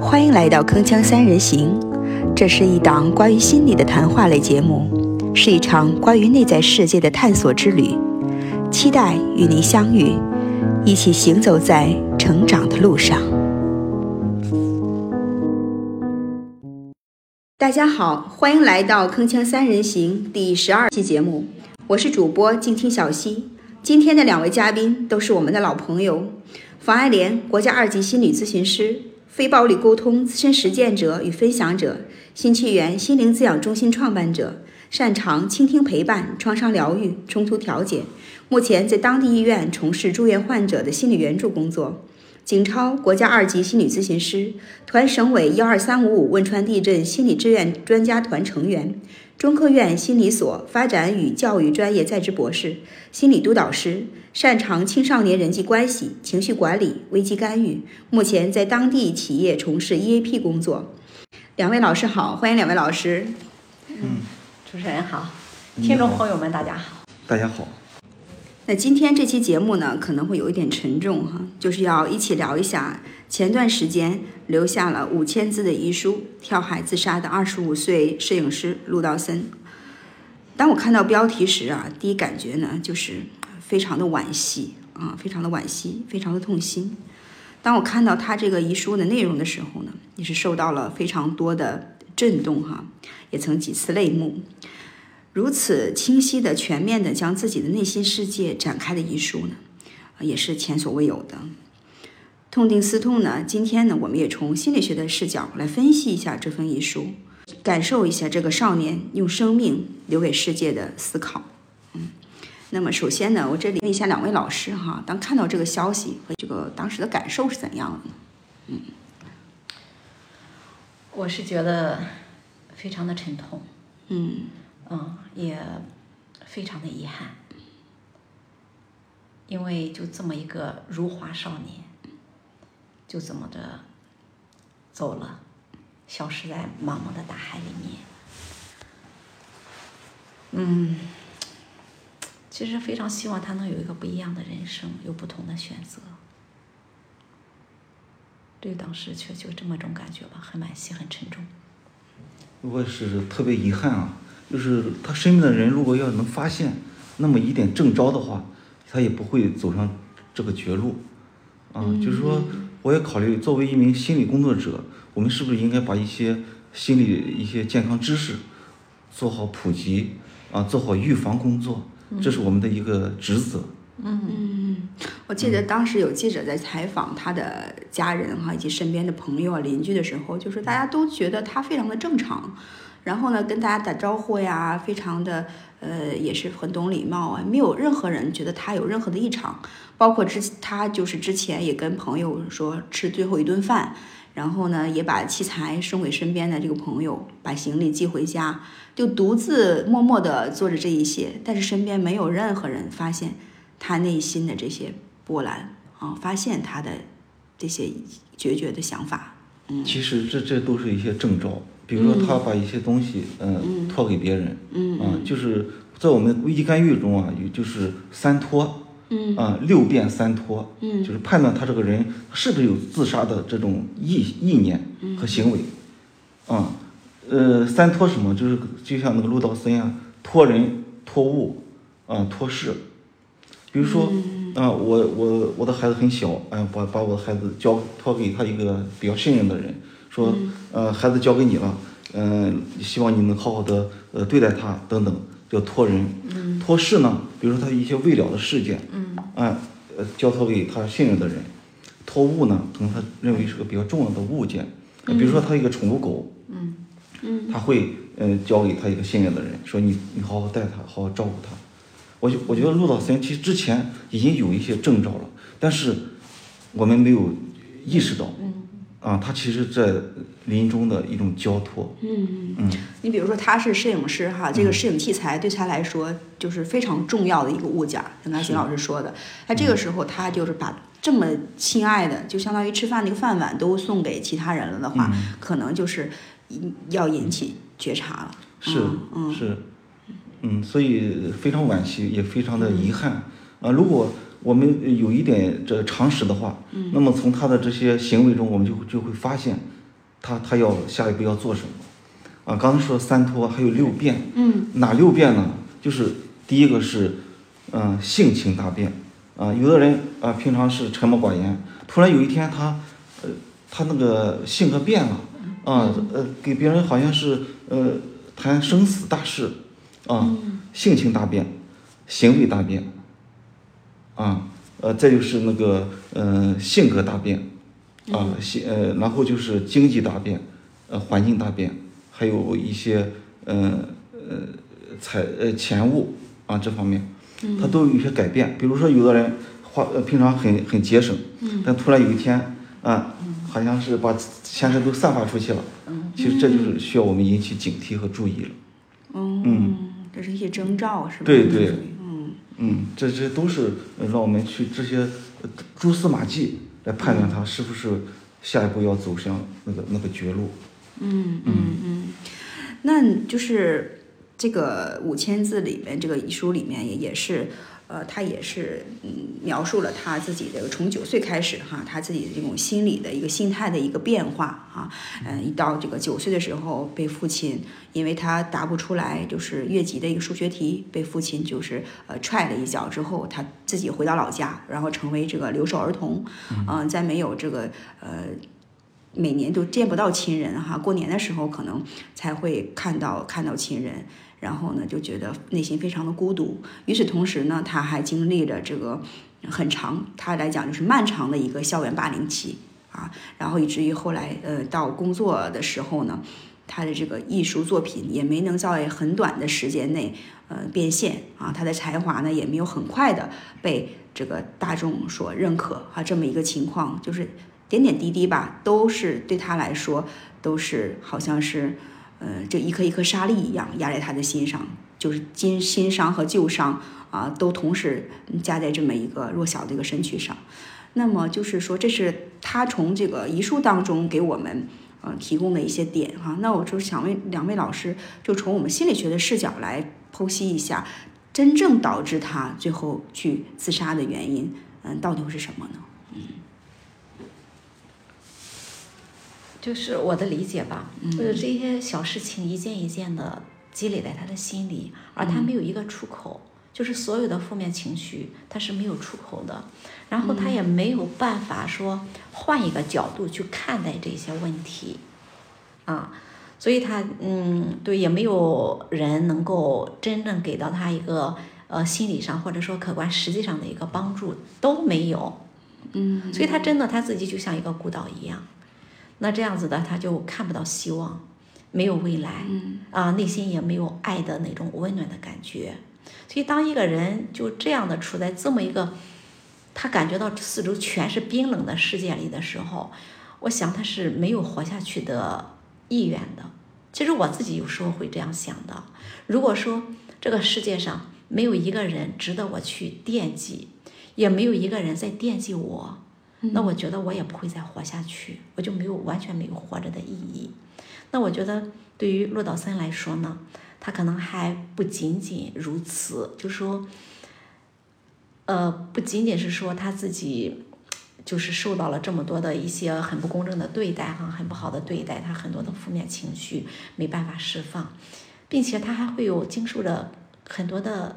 欢迎来到《铿锵三人行》，这是一档关于心理的谈话类节目，是一场关于内在世界的探索之旅。期待与您相遇，一起行走在成长的路上。大家好，欢迎来到《铿锵三人行》第十二期节目，我是主播静听小溪。今天的两位嘉宾都是我们的老朋友，房爱莲，国家二级心理咨询师。非暴力沟通资深实践者与分享者，新纪元心灵滋养中心创办者，擅长倾听陪伴、创伤疗愈、冲突调解。目前在当地医院从事住院患者的心理援助工作。景超国家二级心理咨询师，团省委幺二三五五汶川地震心理志愿专家团成员。中科院心理所发展与教育专业在职博士，心理督导师，擅长青少年人际关系、情绪管理、危机干预。目前在当地企业从事 EAP 工作。两位老师好，欢迎两位老师。嗯，主持人好，听众朋友们大家好。大家好。那今天这期节目呢，可能会有一点沉重哈，就是要一起聊一下前段时间留下了五千字的遗书跳海自杀的二十五岁摄影师陆道森。当我看到标题时啊，第一感觉呢就是非常的惋惜啊，非常的惋惜，非常的痛心。当我看到他这个遗书的内容的时候呢，也是受到了非常多的震动哈，也曾几次泪目。如此清晰的、全面的将自己的内心世界展开的遗书呢，也是前所未有的。痛定思痛呢，今天呢，我们也从心理学的视角来分析一下这份遗书，感受一下这个少年用生命留给世界的思考。嗯，那么首先呢，我这里问一下两位老师哈，当看到这个消息和这个当时的感受是怎样的呢？嗯，我是觉得非常的沉痛。嗯。嗯，也非常的遗憾，因为就这么一个如花少年，就这么的走了，消失在茫茫的大海里面。嗯，其实非常希望他能有一个不一样的人生，有不同的选择。对，当时却就这么种感觉吧，很惋惜，很沉重。我是特别遗憾啊。就是他身边的人，如果要能发现那么一点正招的话，他也不会走上这个绝路。啊，就是说，我也考虑作为一名心理工作者，我们是不是应该把一些心理一些健康知识做好普及啊，做好预防工作，这是我们的一个职责。嗯嗯，我记得当时有记者在采访他的家人哈，以及身边的朋友啊、邻居的时候，就是大家都觉得他非常的正常。然后呢，跟大家打招呼呀，非常的呃，也是很懂礼貌啊，没有任何人觉得他有任何的异常。包括之他就是之前也跟朋友说吃最后一顿饭，然后呢也把器材送给身边的这个朋友，把行李寄回家，就独自默默地做着这一些。但是身边没有任何人发现他内心的这些波澜啊，发现他的这些决绝的想法。嗯，其实这这都是一些征兆。比如说，他把一些东西，嗯，托给别人，嗯，啊，就是在我们危机干预中啊，有就是三托，嗯，啊，六变三托，嗯，就是判断他这个人是不是有自杀的这种意意念和行为，啊，呃，三托什么？就是就像那个陆道森啊，托人、托物，啊，托事。比如说，啊，我我我的孩子很小，哎，把把我的孩子交托给他一个比较信任的人。说，呃，孩子交给你了，嗯，希望你能好好的，呃，对待他等等，叫托人，托事呢，比如说他一些未了的事件，嗯，呃，交托给他信任的人，托物呢，可能他认为是个比较重要的物件，比如说他一个宠物狗，嗯，嗯，他。会，嗯，交给他一个信任的人，说你你好好带他，好好照顾他，我就我觉得陆导森其实之前已经有一些征兆了，但是我们没有意识到。啊，他其实，在临终的一种交托。嗯嗯，你比如说，他是摄影师哈，这个摄影器材对他来说就是非常重要的一个物件。刚才邢老师说的，他这个时候他就是把这么亲爱的，就相当于吃饭那个饭碗都送给其他人了的话，可能就是要引起觉察了。是，嗯是，嗯，所以非常惋惜，也非常的遗憾。啊，如果我们有一点这常识的话，那么从他的这些行为中，我们就就会发现，他他要下一步要做什么。啊，刚才说三拖，还有六变。嗯，哪六变呢？就是第一个是，嗯、性情大变。啊，有的人啊，平常是沉默寡言，突然有一天他，呃，他那个性格变了，啊，呃，给别人好像是呃谈生死大事，啊，性情大变，行为大变，啊，呃，再就是那个呃性格大变，啊，性呃，然后就是经济大变，呃，环境大变，还有一些呃呃财呃钱物啊这方面，他都有一些改变。比如说，有的人花呃平常很很节省，但突然有一天啊，好像是把钱财都散发出去了。其实这就是需要我们引起警惕和注意了。嗯，这是一些征兆，是吧？对对嗯。嗯，这这都是呃让我们去这些呃蛛丝马迹来判断他是不是下一步要走向那个那个绝路。嗯嗯。嗯，那就是这个五千字里面，这个遗书里面也也是，呃，他也是嗯描述了他自己的从九岁开始哈，他自己的这种心理的一个心态的一个变化哈，嗯、一到这个九岁的时候被父亲，因为他答不出来就是越级的一个数学题，被父亲就是呃踹了一脚之后，他自己回到老家，然后成为这个留守儿童，嗯、在没有这个呃。每年都见不到亲人哈，过年的时候可能才会看到看到亲人，然后呢就觉得内心非常的孤独。与此同时呢，他还经历了这个很长，他来讲就是漫长的一个校园霸凌期啊，然后以至于后来呃到工作的时候呢，他的这个艺术作品也没能在很短的时间内呃变现啊，他的才华呢也没有很快的被这个大众所认可啊，这么一个情况就是。点点滴滴吧，都是对他来说，都是好像是，呃，这一颗一颗沙粒一样压在他的心上，就是今新伤和旧伤啊，都同时加在这么一个弱小的一个身躯上。那么就是说，这是他从这个遗书当中给我们呃提供的一些点哈、那我就想问两位老师，就从我们心理学的视角来剖析一下，真正导致他最后去自杀的原因，嗯，到底会是什么呢？嗯就是我的理解吧，就是这些小事情一件一件的积累在他的心里，而他没有一个出口，就是所有的负面情绪他是没有出口的，然后他也没有办法说换一个角度去看待这些问题，啊，所以他嗯对也没有人能够真正给到他一个呃心理上或者说客观实际上的一个帮助都没有，嗯。所以他真的他自己就像一个孤岛一样。那这样子的，他就看不到希望，没有未来，嗯啊，内心也没有爱的那种温暖的感觉。所以，当一个人就这样的处在这么一个他感觉到四周全是冰冷的世界里的时候，我想他是没有活下去的意愿的。其实我自己有时候会这样想的：如果说这个世界上没有一个人值得我去惦记，也没有一个人在惦记我。那我觉得我也不会再活下去，我就没有完全没有活着的意义。那我觉得对于骆岛森来说呢，他可能还不仅仅如此，就说，呃，不仅仅是说他自己就是受到了这么多的一些很不公正的对待哈，很不好的对待，他很多的负面情绪没办法释放，并且他还会有经受着很多的。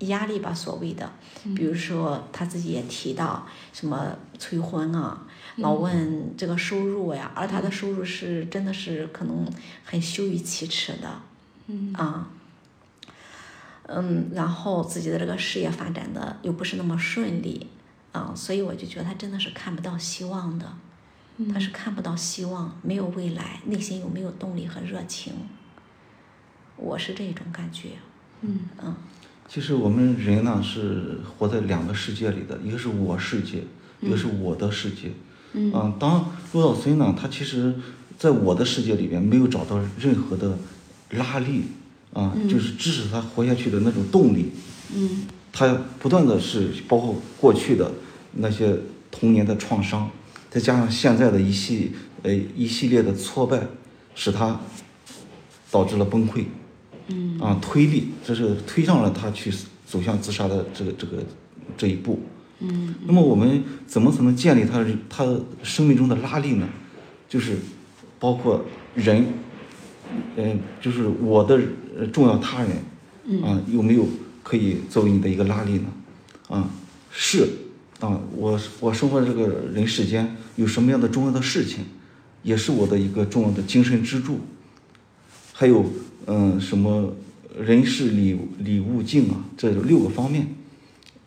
压力吧，所谓的，比如说他自己也提到什么催婚啊，老问这个收入呀，而他的收入是真的是可能很羞于启齿的，嗯。啊，嗯，然后自己的这个事业发展的又不是那么顺利啊，所以我就觉得他真的是看不到希望的，他是看不到希望，没有未来，内心有没有动力和热情，我是这种感觉，嗯。嗯。其实我们人呢是活在两个世界里的，一个是我世界，一个是我的世界。嗯啊，当陆道森呢，他其实在我的世界里边没有找到任何的拉力啊，就是支持他活下去的那种动力。嗯他不断的是包括过去的那些童年的创伤，再加上现在的一系呃一系列的挫败，使他导致了崩溃。嗯啊，推力，这是推上了他去走向自杀的这个这个这一步。嗯，那么我们怎么才能建立他他生命中的拉力呢？就是包括人，嗯，就是我的重要他人，啊，有没有可以作为你的一个拉力呢？啊，是，啊，我我生活这个人世间有什么样的重要的事情，也是我的一个重要的精神支柱。还有，嗯，什么人事礼礼物敬啊，这六个方面，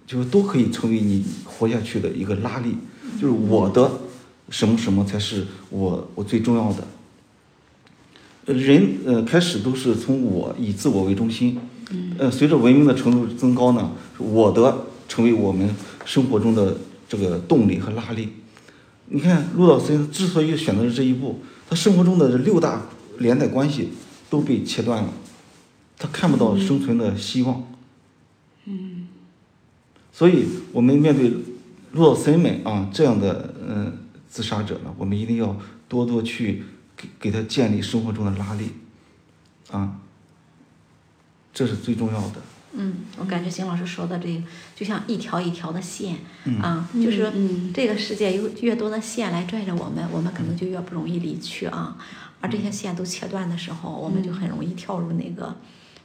就是都可以成为你活下去的一个拉力。就是我的什么什么才是我我最重要的。人呃开始都是从我以自我为中心，呃，随着文明的程度增高呢，我的成为我们生活中的这个动力和拉力。你看，陆道森之所以选择了这一步，他生活中的这六大连带关系都被切断了，他看不到生存的希望。嗯，所以我们面对陆道森们啊这样的嗯自杀者呢，我们一定要多多去。给给他建立生活中的拉力，啊，这是最重要的。嗯，我感觉邢老师说的这个就像一条一条的线啊，就是这个世界有越多的线来拽着我们，我们可能就越不容易离去啊。而这些线都切断的时候，我们就很容易跳入那个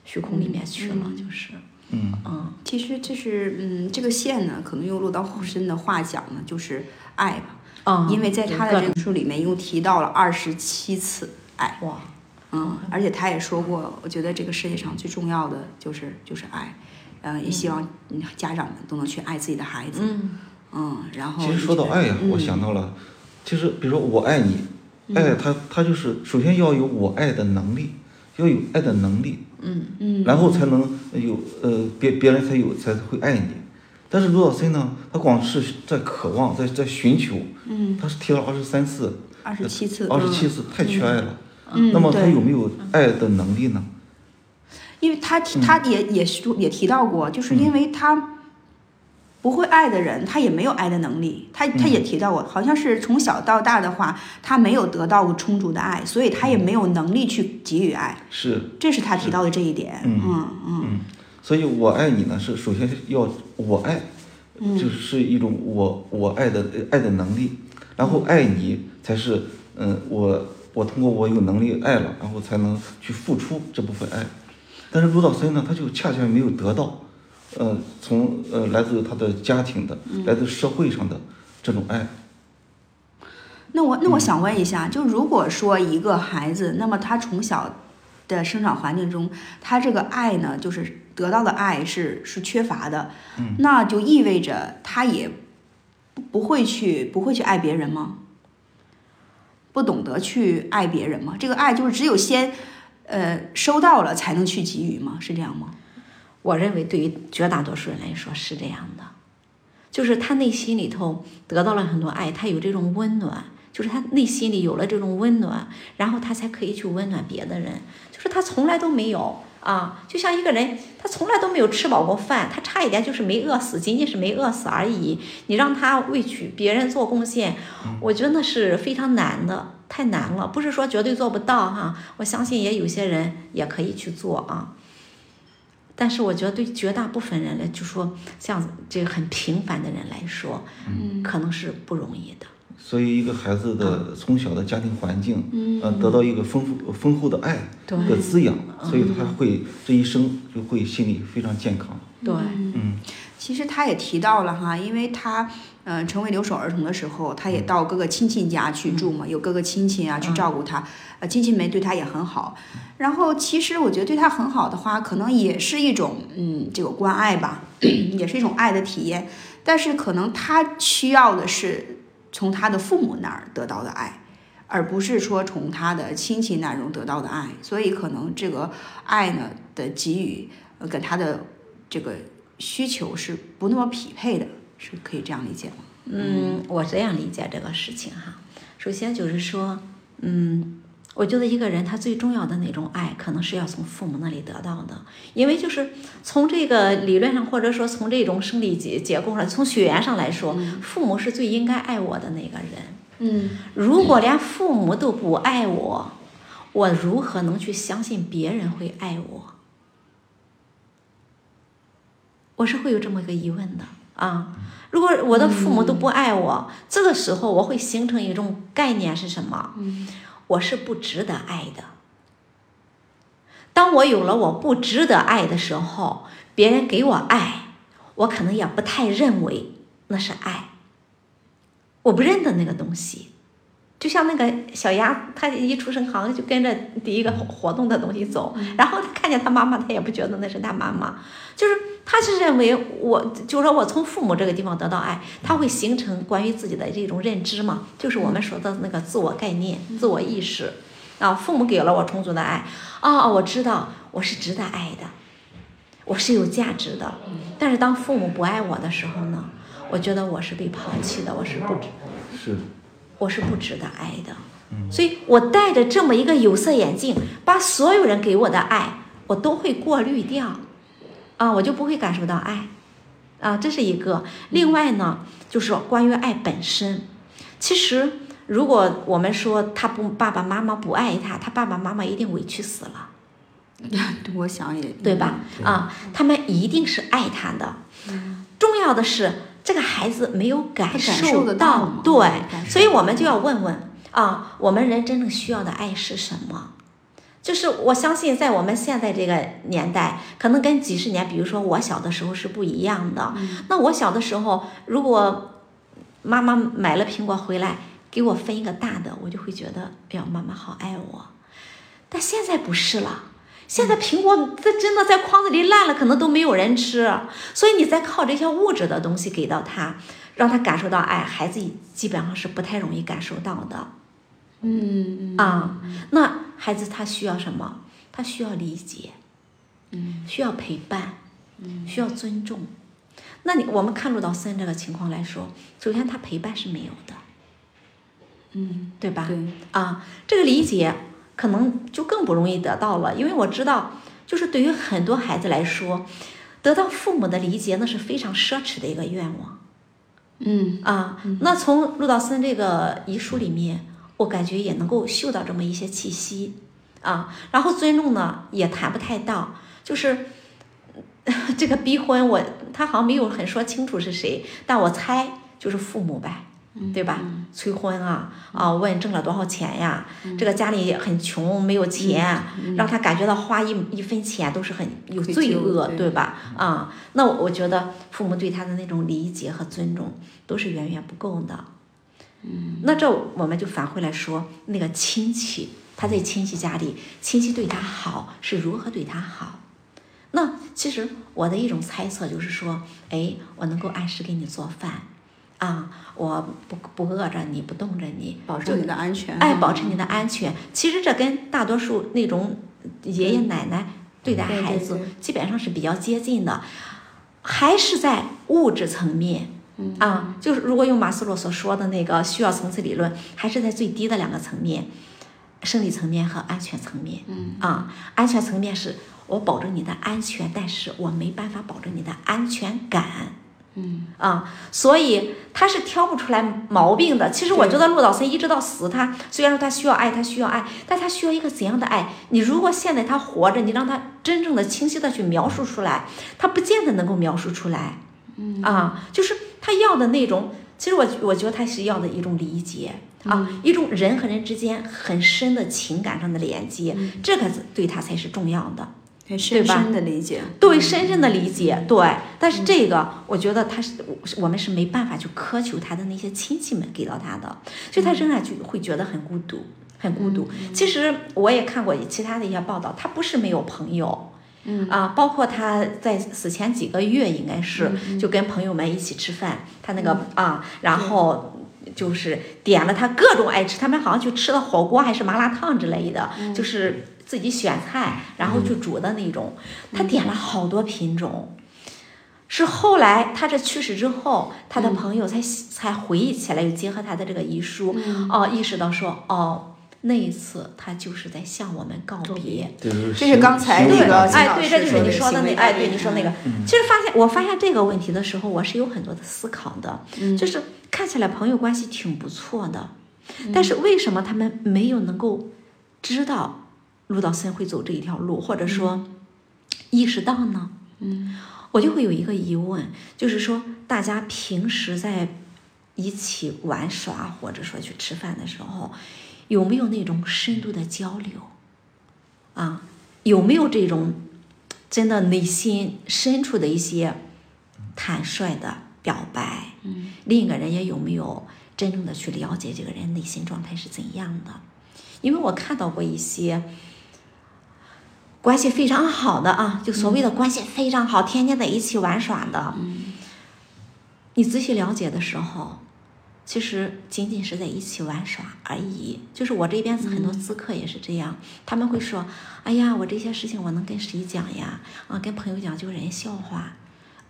虚空里面去了，就是。嗯。嗯，其实这是嗯，这个线呢，可能用落到后身的话讲呢，就是爱吧。嗯，因为在他的这本书里面一共提到了二十七次爱，哇，嗯，而且他也说过，我觉得这个世界上最重要的就是就是爱，嗯，也希望家长们都能去爱自己的孩子，嗯，嗯，然后其实说到爱呀，我想到了，其实比如说我爱你，爱他他就是首先要有我爱的能力，要有爱的能力，嗯嗯，然后才能有呃别别人才有才会爱你。但是罗小森呢，他光是在渴望，在在寻求，嗯，他是提了二十三次，二十七次，二十七次太缺爱了，嗯，那么他有没有爱的能力呢？因为他提，他也也说也提到过，就是因为他不会爱的人，他也没有爱的能力。他他也提到过，好像是从小到大的话，他没有得到过充足的爱，所以他也没有能力去给予爱。是，这是他提到的这一点。嗯嗯嗯。所以我爱你呢，是首先要我爱，就是一种我我爱的爱的能力，然后爱你才是嗯我我通过我有能力爱了，然后才能去付出这部分爱。但是卢道森呢，他就恰恰没有得到，呃，从呃来自他的家庭的，来自社会上的这种爱。那我那我想问一下，就如果说一个孩子，那么他从小的生长环境中，他这个爱呢，就是。得到的爱是是缺乏的，那就意味着他也不会去不会去爱别人吗？不懂得去爱别人吗？这个爱就是只有先呃收到了才能去给予吗？是这样吗？我认为对于绝大多数人来说是这样的，就是他内心里头得到了很多爱，他有这种温暖，就是他内心里有了这种温暖，然后他才可以去温暖别的人，就是他从来都没有。啊，就像一个人，他从来都没有吃饱过饭，他差一点就是没饿死，仅仅是没饿死而已。你让他为取别人做贡献，我觉得那是非常难的，太难了。不是说绝对做不到哈，我相信也有些人也可以去做啊。但是我觉得对绝大部分人来，就说像这个很平凡的人来说，嗯，可能是不容易的。所以，一个孩子的从小的家庭环境，呃，得到一个丰富丰厚的爱的滋养，所以他会这一生就会心理非常健康。对，嗯，其实他也提到了哈，因为他嗯成为留守儿童的时候，他也到各个亲戚家去住嘛，有各个亲戚啊去照顾他，呃，亲戚们对他也很好。然后，其实我觉得对他很好的话，可能也是一种嗯这个关爱吧，也是一种爱的体验。但是，可能他需要的是。从他的父母那儿得到的爱，而不是说从他的亲戚那中得到的爱，所以可能这个爱呢的给予，呃，跟他的这个需求是不那么匹配的，是可以这样理解吗？嗯，我这样理解这个事情哈。首先就是说，嗯。我觉得一个人他最重要的那种爱，可能是要从父母那里得到的，因为就是从这个理论上，或者说从这种生理结结构上，从血缘上来说，父母是最应该爱我的那个人。嗯，如果连父母都不爱我，我如何能去相信别人会爱我？我是会有这么一个疑问的。啊。如果我的父母都不爱我，这个时候我会形成一种概念是什么？我是不值得爱的。当我有了我不值得爱的时候，别人给我爱，我可能也不太认为那是爱。我不认得那个东西，就像那个小鸭，它一出生好像就跟着第一个活动的东西走，然后它看见它妈妈，它也不觉得那是它妈妈，就是它是认为我，就是说我从父母这个地方得到爱，它会形成关于自己的这种认知嘛，就是我们说的那个自我概念、自我意识啊。父母给了我充足的爱，啊，我知道我是值得爱的，我是有价值的。但是当父母不爱我的时候呢？我觉得我是被抛弃的，我是不值，是，我是不值得爱的，所以我戴着这么一个有色眼镜，把所有人给我的爱，我都会过滤掉，啊，我就不会感受到爱，啊，这是一个。另外呢，就是关于爱本身，其实如果我们说他不爸爸妈妈不爱他，他爸爸妈妈一定委屈死了，我想也对吧？啊，他们一定是爱他的，重要的是。这个孩子没有感受到，对，所以我们就要问问啊，我们人真正需要的爱是什么？就是我相信，在我们现在这个年代，可能跟几十年，比如说我小的时候是不一样的。那我小的时候，如果妈妈买了苹果回来给我分一个大的，我就会觉得，哎呀，妈妈好爱我。但现在不是了。现在苹果它真的在筐子里烂了，可能都没有人吃，所以你再靠这些物质的东西给到他，让他感受到爱，孩子基本上是不太容易感受到的。嗯啊，那孩子他需要什么？他需要理解，嗯，需要陪伴，嗯，需要尊重。那你我们看陆道森这个情况来说，首先他陪伴是没有的，嗯，对吧？对啊，这个理解。可能就更不容易得到了，因为我知道，就是对于很多孩子来说，得到父母的理解那是非常奢侈的一个愿望。嗯啊，那从陆道森这个遗书里面，我感觉也能够嗅到这么一些气息啊。然后尊重呢，也谈不太到，就是 这个逼婚，我他好像没有很说清楚是谁，但我猜就是父母呗。对吧？催婚啊啊！问挣了多少钱呀？这个家里很穷，没有钱，让他感觉到花一一分钱都是很有罪恶，对吧？啊，那我觉得父母对他的那种理解和尊重都是远远不够的。嗯，那这我们就返回来说，那个亲戚他在亲戚家里，亲戚对他好是如何对他好？那其实我的一种猜测就是说，哎，我能够按时给你做饭。啊，我不不饿着你，不冻着你，保证你的安全。哎，保证你的安全。其实这跟大多数那种爷爷奶奶对待孩子基本上是比较接近的，还是在物质层面。啊，就是如果用马斯洛所说的那个需要层次理论，还是在最低的两个层面，生理层面和安全层面。嗯啊，安全层面是我保证你的安全，但是我没办法保证你的安全感。嗯啊，所以他是挑不出来毛病的。其实我觉得陆导森一直到死，他虽然说他需要爱，他需要爱，但他需要一个怎样的爱？你如果现在他活着，你让他真正的、清晰的去描述出来，他不见得能够描述出来。嗯啊，就是他要的那种，其实我我觉得他是要的一种理解啊，一种人和人之间很深的情感上的连接，这个对他才是重要的。深深的理解，对深深的理解，对。但是这个，我觉得他是，我们是没办法去苛求他的那些亲戚们给到他的，所以他仍然就会觉得很孤独，很孤独。其实我也看过其他的一些报道，他不是没有朋友，嗯。啊，包括他在死前几个月，应该是就跟朋友们一起吃饭，他那个啊，然后就是点了他各种爱吃，他们好像就吃了火锅还是麻辣烫之类的，就是。自己选菜，然后去煮的那种，他点了好多品种。是后来他这去世之后，他的朋友才才回忆起来，又结合他的这个遗书，哦，意识到说，哦，那一次他就是在向我们告别。这是刚才那个哎，对，这就是你说的那哎，对你说那个。其实发现我发现这个问题的时候，我是有很多的思考的，就是看起来朋友关系挺不错的，但是为什么他们没有能够知道？陆道森会走这一条路，或者说意识到呢？嗯，我就会有一个疑问，就是说大家平时在一起玩耍或者说去吃饭的时候，有没有那种深度的交流？啊，有没有这种真的内心深处的一些坦率的表白？嗯，另一个人也有没有真正的去了解这个人内心状态是怎样的？因为我看到过一些关系非常好的啊，就所谓的关系非常好，天天在一起玩耍的，你仔细了解的时候，其实仅仅是在一起玩耍而已。就是我这边很多咨客也是这样，他们会说：“哎呀，我这些事情我能跟谁讲呀？啊，跟朋友讲就人笑话。”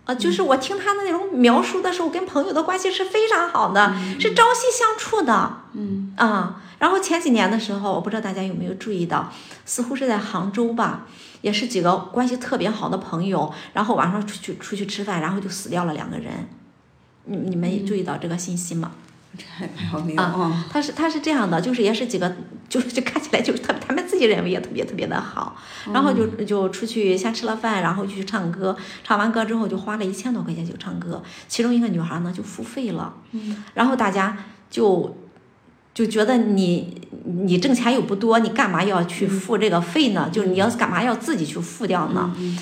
啊，就是我听他的那种描述的时候，跟朋友的关系是非常好的，是朝夕相处的。嗯啊，然后前几年的时候，我不知道大家有没有注意到，似乎是在杭州吧，也是几个关系特别好的朋友，然后晚上出去出去吃饭，然后就死掉了两个人。你你们注意到这个信息吗？这还没有？啊哦，他是他是这样的，就是也是几个，就是就看起来就是他他们自己认为也特别特别的好，然后就就出去先吃了饭，然后就去唱歌，唱完歌之后就花了一千多块钱就唱歌，其中一个女孩呢就付费了，嗯然后大家就就觉得你你挣钱又不多，你干嘛要去付这个费呢？就是你要干嘛要自己去付掉呢？嗯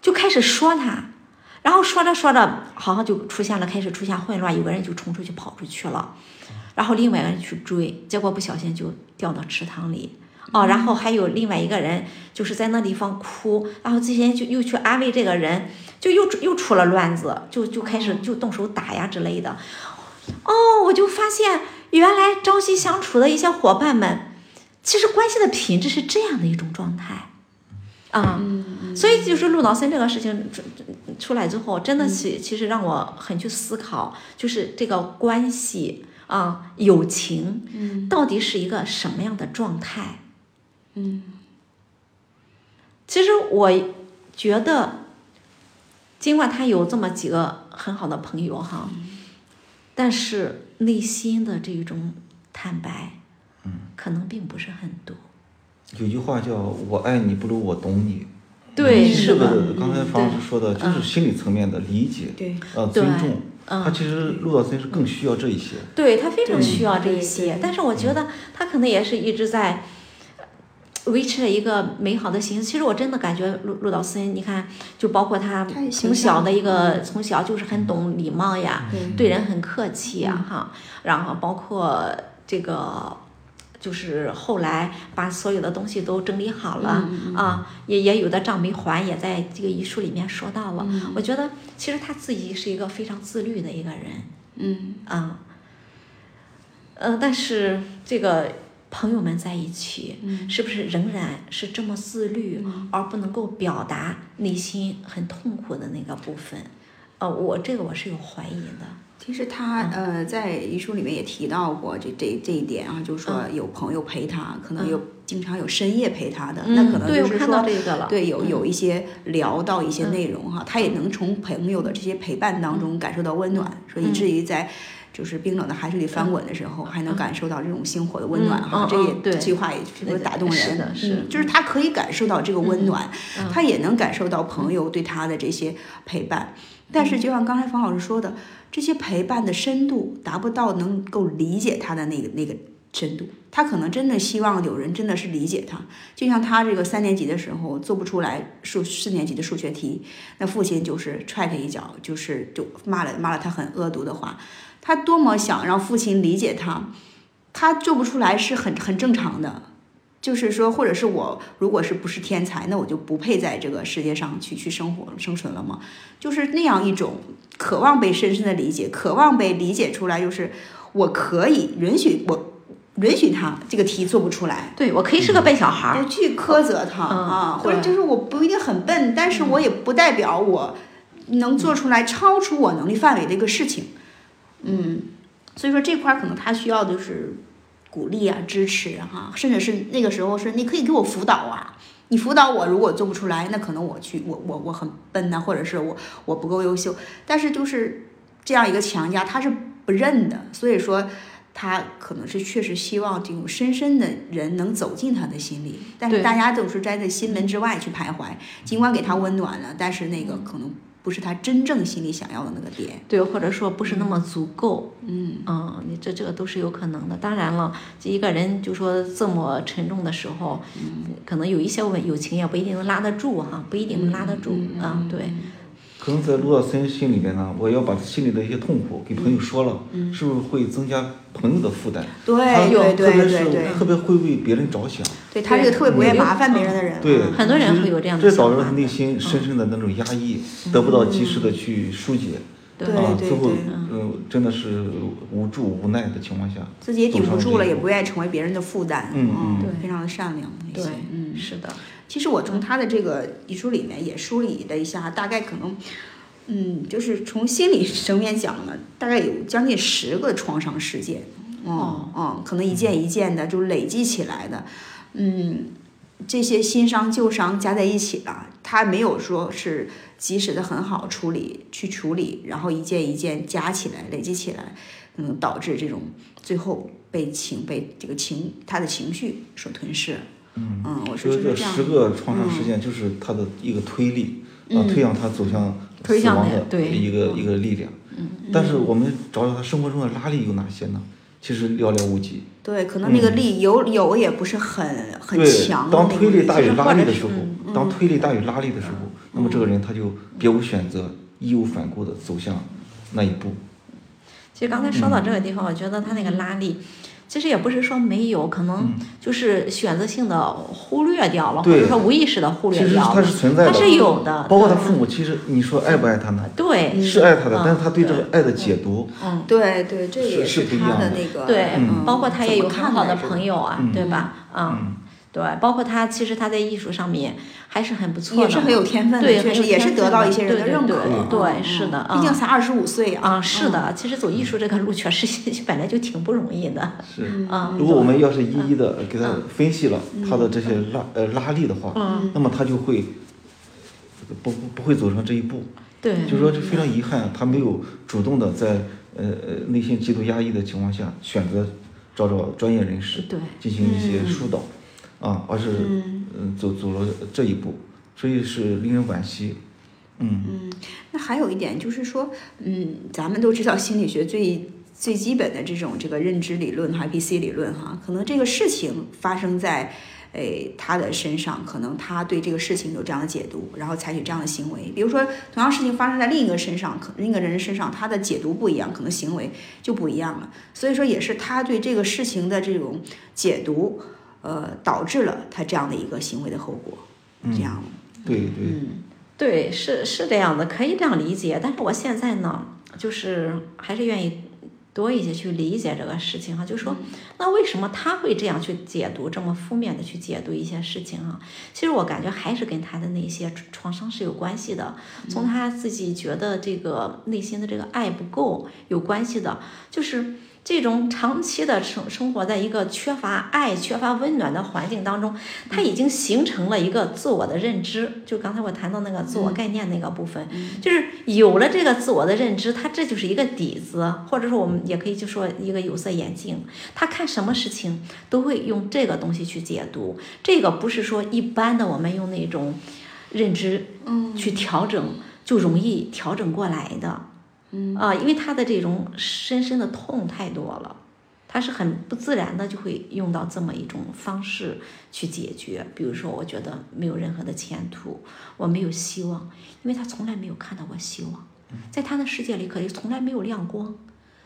就开始说他，然后说着说着，好像就出现了，开始出现混乱，有个人就冲出去跑出去了，然后另外一个人去追，结果不小心就掉到池塘里。哦，然后还有另外一个人就是在那地方哭，然后这些人就又去安慰这个人，就又又出了乱子，就就开始就动手打呀之类的。哦，我就发现原来朝夕相处的一些伙伴们，其实关系的品质是这样的一种状态，啊，所以就是陆导森这个事情出出来之后，真的是其实让我很去思考，就是这个关系啊，友情嗯。到底是一个什么样的状态？嗯。其实我觉得，尽管他有这么几个很好的朋友哈，但是内心的这种坦白，嗯，可能并不是很多。有句话叫“我爱你不如我懂你”，对，是的，个刚才方老师说的，就是心理层面的理解，对，呃，对尊重。嗯。他其实陆道森是更需要这一些。对他非常需要这一对些对，但是我觉得他可能也是一直在呃维持了一个美好的形象。其实我真的感觉陆陆导森，你看，就包括他从小的一个嗯。从小就是很懂礼貌呀，对对人很客气呀，哈，然后包括这个。就是后来把所有的东西都整理好了、啊，也也有的账没还，也在这个遗书里面说到了。我觉得其实他自己是一个非常自律的一个人，嗯。啊，呃，但是这个朋友们在一起，嗯是不是仍然是这么自律，而不能够表达内心很痛苦的那个部分？呃，我这个我是有怀疑的。其实他呃在遗书里面也提到过这这这一点啊，就是说有朋友陪他，可能有经常有深夜陪他的，那可能就是说。这个了。对，有有嗯一些聊到一些内容哈，他也能从朋友的这些陪伴当中感受到温暖，说以至于在就是冰冷的海水里翻滚的时候，还能感受到这种星火的温暖哈。这也这句话也特别打动人。是的是嗯，就是他可以感受到这个温暖，嗯他也能感受到朋友对他的这些陪伴。但是就像刚才方老师说的，这些陪伴的深度达不到能够理解他的那个那个深度。他可能真的希望有人真的是理解他，就像他这个三年级的时候做不出来数四年级的数学题，那父亲就是踹他一脚，就是就骂了骂了他很恶毒的话。他多么想让父亲理解他，他做不出来是很很正常的。就是说，或者是我如果是不是天才，那我就不配在这个世界上去去生活生存了吗？就是那样一种渴望被深深的理解，渴望被理解出来，就是我可以允许我允许他这个题做不出来，对我可以是个笨小孩儿不，去苛责他、嗯啊，或者就是我不一定很笨，但是我也不代表我能做出来超出我能力范围的一个事情，嗯，所以说这块儿可能他需要的就是鼓励啊、支持啊哈、甚至是那个时候是你可以给我辅导啊。你辅导我，如果做不出来，那可能我去我我我很笨呐、或者是我我不够优秀。但是就是这样一个强加，他是不认的，所以说他可能是确实希望这种深深的人能走进他的心里，但是大家总是在这心门之外去徘徊。尽管给他温暖了，但是那个可能不是他真正心里想要的那个点。对，或者说不是那么足够，嗯嗯，你这这个都是有可能的。当然了，这一个人就说这么沉重的时候，嗯，可能有一些问友情也不一定能拉得住哈，不一定能拉得住啊，对。可能在陆道森心里边呢，我要把心里的一些痛苦给朋友说了，是不是会增加朋友的负担？对对对对对，特别会为别人着想。对他是个特别不愿意麻烦别人的人。对，很多人会有这样的这导致他内心深深的那种压抑，得不到及时的去疏解。啊，最后嗯，真的是无助无奈的情况下，自己也顶不住了，也不愿意成为别人的负担。嗯嗯，对，非常的善良。对，嗯，是的。其实我从他的这个遗书里面也梳理了一下，大概可能，嗯，就是从心理层面讲呢，大概有将近十个创伤事件。哦哦，可能一件一件的就累积起来的，嗯。这些新伤旧伤加在一起了，他没有说是及时的很好处理去处理，然后一件一件加起来累积起来，嗯，导致这种最后被情被这个情他的情绪所吞噬。嗯嗯，我说这十个创伤事件就是他的一个推力啊，推向他走向死亡的一个一个力量。嗯，但是我们找找他生活中的拉力有哪些呢？其实寥寥无几。对，可能那个力有有也不是很很强。当推力大于拉力的时候，当推力大于拉力的时候，那么这个人他就别无选择，义无反顾的走向那一步。其实刚才说到这个地方，我觉得他那个拉力。其实也不是说没有，可能就是选择性的忽略掉了，或者说无意识的忽略掉了。它是存在的，它是有的。包括他父母，其实你说爱不爱他呢？对，是爱他的，但是他对这个爱的解读，嗯，对对，这也是他的那个，对，包括他也有很好的朋友啊，对吧？嗯。对，包括他，其实他在艺术上面还是很不错的，也是很有天分的，确实也是得到一些人的认可。对，是的，毕竟才二十五岁啊。是的，其实走艺术这个路确实本来就挺不容易的。是啊，如果我们要是一一的给他分析了他的这些拉呃拉力的话，那么他就会不不会走上这一步。对，就是说这非常遗憾，他没有主动的在呃呃内心极度压抑的情况下选择找找专业人士进行一些疏导。啊，而是嗯走走了这一步，所以是令人惋惜。嗯嗯，那还有一点就是说，嗯，咱们都知道心理学最最基本的这种这个认知理论哈，IPC 理论哈，可能这个事情发生在诶他的身上，可能他对这个事情有这样的解读，然后采取这样的行为。比如说，同样事情发生在另一个身上，可另一个人身上，他的解读不一样，可能行为就不一样了。所以说，也是他对这个事情的这种解读。呃，导致了他这样的一个行为的后果，这样。对对。嗯，对，是是这样的，可以这样理解。但是我现在呢，就是还是愿意多一些去理解这个事情哈。就说，那为什么他会这样去解读，这么负面的去解读一些事情啊？其实我感觉还是跟他的那些创伤是有关系的，从他自己觉得这个内心的这个爱不够有关系的，就是。这种长期的生生活在一个缺乏爱、缺乏温暖的环境当中，他已经形成了一个自我的认知。就刚才我谈到那个自我概念那个部分，就是有了这个自我的认知，他这就是一个底子，或者说我们也可以就说一个有色眼镜。他看什么事情都会用这个东西去解读。这个不是说一般的我们用那种认知去调整就容易调整过来的。啊，因为他的这种深深的痛太多了，他是很不自然的就会用到这么一种方式去解决。比如说，我觉得没有任何的前途，我没有希望，因为他从来没有看到过希望，在他的世界里可以从来没有亮光，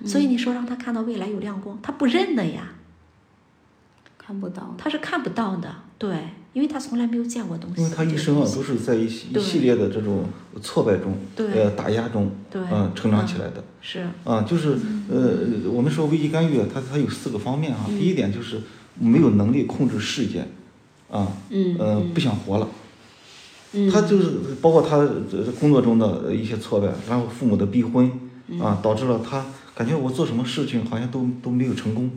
所以你说让他看到未来有亮光，他不认的呀。看不到，他是看不到的，对，因为他从来没有见过东西。因为他一生啊，都是在一一系列的这种挫败中，呃，打压中，嗯，成长起来的。是。啊，就是呃，我们说危机干预，它它有四个方面啊。第一点就是没有能力控制事件，啊，嗯，不想活了。嗯。他就是包括他工作中的一些挫败，然后父母的逼婚，啊，导致了他感觉我做什么事情好像都都没有成功。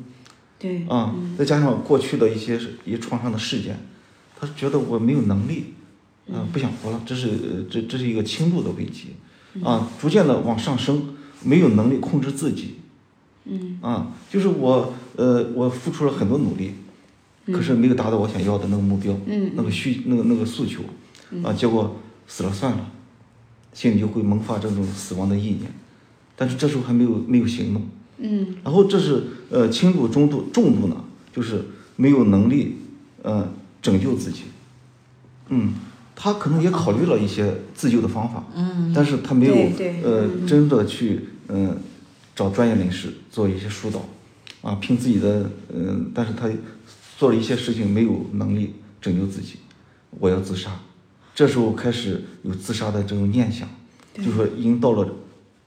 对啊，再加上过去的一些一创伤的事件，他觉得我没有能力，嗯，不想活了，这是这这是一个轻度的危机，啊，逐渐的往上升，没有能力控制自己，嗯，啊，就是我呃我付出了很多努力，可是没有达到我想要的那个目标，嗯，那个需那个那个诉求，啊，结果死了算了，心里就会萌发这种死亡的意念，但是这时候还没有没有行动。嗯，然后这是呃轻度、中度、重度呢，就是没有能力呃拯救自己。嗯，他可能也考虑了一些自救的方法，嗯，但是他没有呃真的去嗯、呃找专业人士做一些疏导，啊，凭自己的嗯、呃但是他做了一些事情没有能力拯救自己，我要自杀，这时候开始有自杀的这种念想，就说已经到了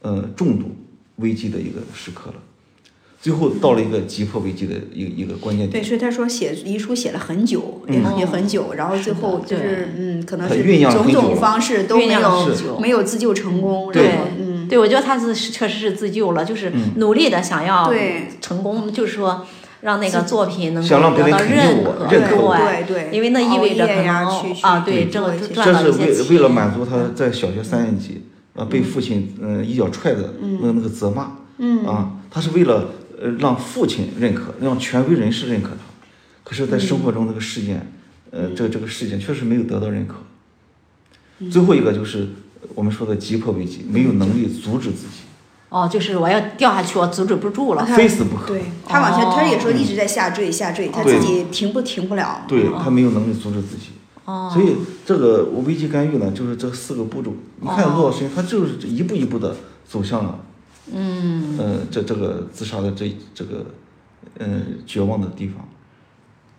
呃重度危机的一个时刻了。最后到了一个急迫危机的一个一个关键点。对，点，所以他说写遗书写了很久，也嗯。也很久，然后最后就是对。嗯，可能是种种方式都没有没有自救成功，对。然后嗯，对，我觉得他是确实是自救了，就是嗯努力的想要成功，就是说让那个作品能得到认可，认可我。对对因为那意味着可能啊，对，去挣做一些赚这是到钱。为为了满足他在小学三年级呃被父亲嗯一脚踹的那个那个责骂，嗯。啊，他是为了呃让父亲认可，让权威人士认可他，可是，在生活中这个事件，呃，这这个事件确实没有得到认可。最后一个就是我们说的急迫危机，没有能力阻止自己，哦，就是我要掉下去，我阻止不住了。他非死不可。对他往前，哦他也说一直在下坠下坠，他自己停不停不了。对他没有能力阻止自己。哦，所以这个危机干预呢，就是这四个步骤。你看哦陆老师，他就是一步一步的走向了，嗯，呃，这这个自杀的这这个，呃，绝望的地方。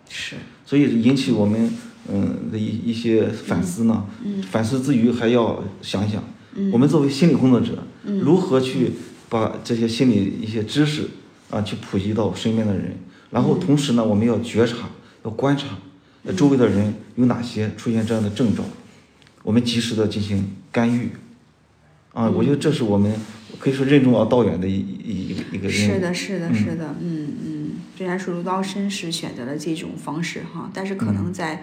是，所以引起我们嗯的一一些反思呢。反思之余，还要想一想，我们作为心理工作者，如何去把这些心理一些知识啊，去普及到身边的人。然后同时呢，我们要觉察，要观察，呃周围的人有哪些出现这样的症状，我们及时的进行干预。啊，我觉得这是我们可以说任重而道远的一一一个一个任务。是的，是的，嗯是的，嗯嗯，虽然是卢道绅士选择了这种方式哈，但是可能在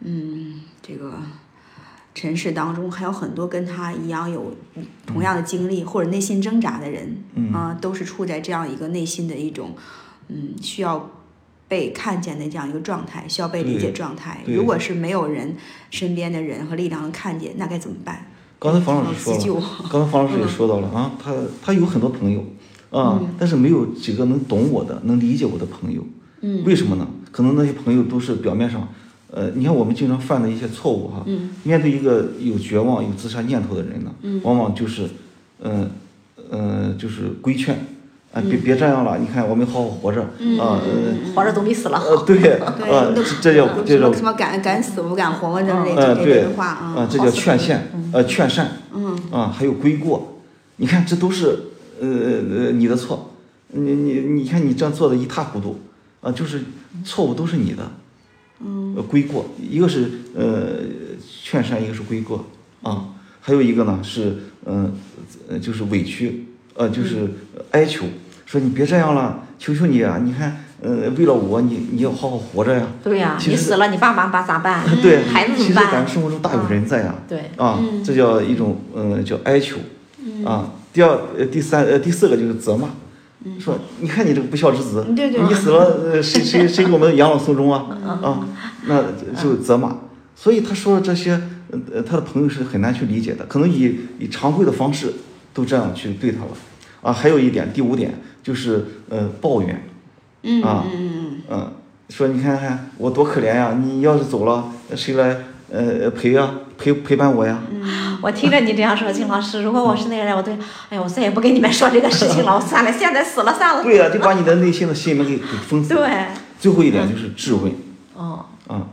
嗯这个尘世当中，还有很多跟他一样有同样的经历或者内心挣扎的人，嗯啊，都是处在这样一个内心的一种嗯需要。被看见的这样一个状态，需要被理解状态。如果是没有人身边的人和力量能看见，那该怎么办？刚才房老师说了，刚才房老师也说到了啊，他他有很多朋友啊，但是没有几个能懂我的、能理解我的朋友。嗯，为什么呢？可能那些朋友都是表面上，呃，你看我们经常犯的一些错误哈。嗯。面对一个有绝望、有自杀念头的人呢，嗯往往就是，嗯呃，就是规劝，别别这样了，你看我们好好活着啊，呃活着总比死了好。呃，对，对，啊，都这这叫这叫什么敢敢死不敢活这类呃，这句，话啊啊，，这叫劝善，呃，劝善，嗯啊，还有归过，你看这都是呃呃你的错，你你你看你这样做的一塌糊涂，啊，就是错误都是你的，嗯呃，归过，一个是呃劝善，一个是归过，啊，还有一个呢是嗯呃就是委屈，呃就是哀求，说你别这样了，求求你啊，你看呃为了我你你要好好活着呀，对呀、你死了，你爸妈把咋办？对，孩子怎么办其实咱生活中大有人在呀。对，啊，嗯这叫一种呃叫哀求，啊，第二呃第三呃第四个就是责骂，说你看你这个不孝之子，嗯对对你死了呃谁谁谁给我们养老送终啊啊，那就责骂，所以他说的这些呃呃他的朋友是很难去理解的，可能以以常规的方式都这样去对他了，啊，还有一点第五点就是呃抱怨，嗯啊嗯说你看看我多可怜呀，你要是走了，谁来呃陪呀陪陪伴我呀？我听着你这样说，金老师，如果我是那个人，我对，哎呀，我再也不跟你们说这个事情了，我算了，现在死了算了。对呀、就把你的内心的心门给给封死。对，最后一点就是质问哦，啊，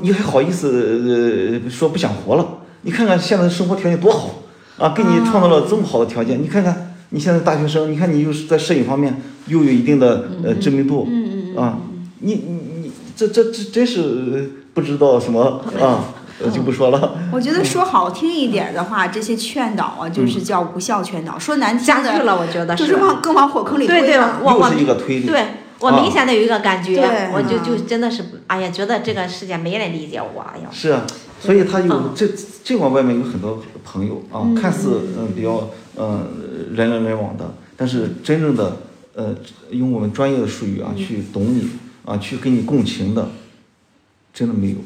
你还好意思呃说不想活了？你看看现在的生活条件多好啊，给你创造了这么好的条件。你看看你现在大学生，你看你又是在摄影方面又有一定的呃知名度啊，你你你这这这真是不知道什么啊，呃就不说了。嗯，我觉得说好听一点的话，这些劝导啊，就是叫无效劝导；说难听的，加剧了，我觉得就是往更往火坑里对对，推了。我我又是一个推理。对我啊明显的有一个感觉，对我就就嗯真的是，哎呀，觉得这个世界没人理解我，哎呀，是啊，所以他有嗯这这往外面有很多朋友啊，看似嗯比较嗯人来人往的，但是真正的呃用我们专业的术语啊去懂你啊去跟你共情的，真的没有，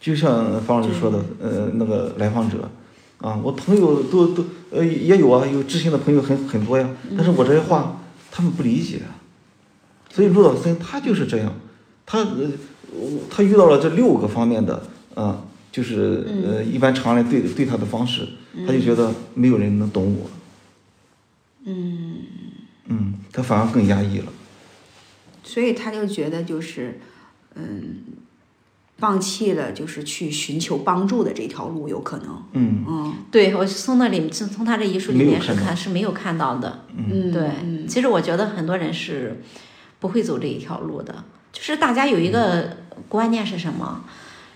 就像方老师说的，呃，那个来访者，啊，我朋友都都呃也有啊，有知心的朋友很很多呀，但是我这些话他们不理解，所以陆老森他就是这样，他呃他遇到了这六个方面的啊，就是呃一般常人对对他的方式，他就觉得没有人能懂我，嗯嗯，他反而更压抑了。所以他就觉得就是，嗯，放弃了就是去寻求帮助的这条路，有可能。嗯，嗯对我从那里从从他这遗书里面是看到看是没有看到的。嗯，对，嗯其实我觉得很多人是不会走这一条路的，就是大家有一个观念是什么？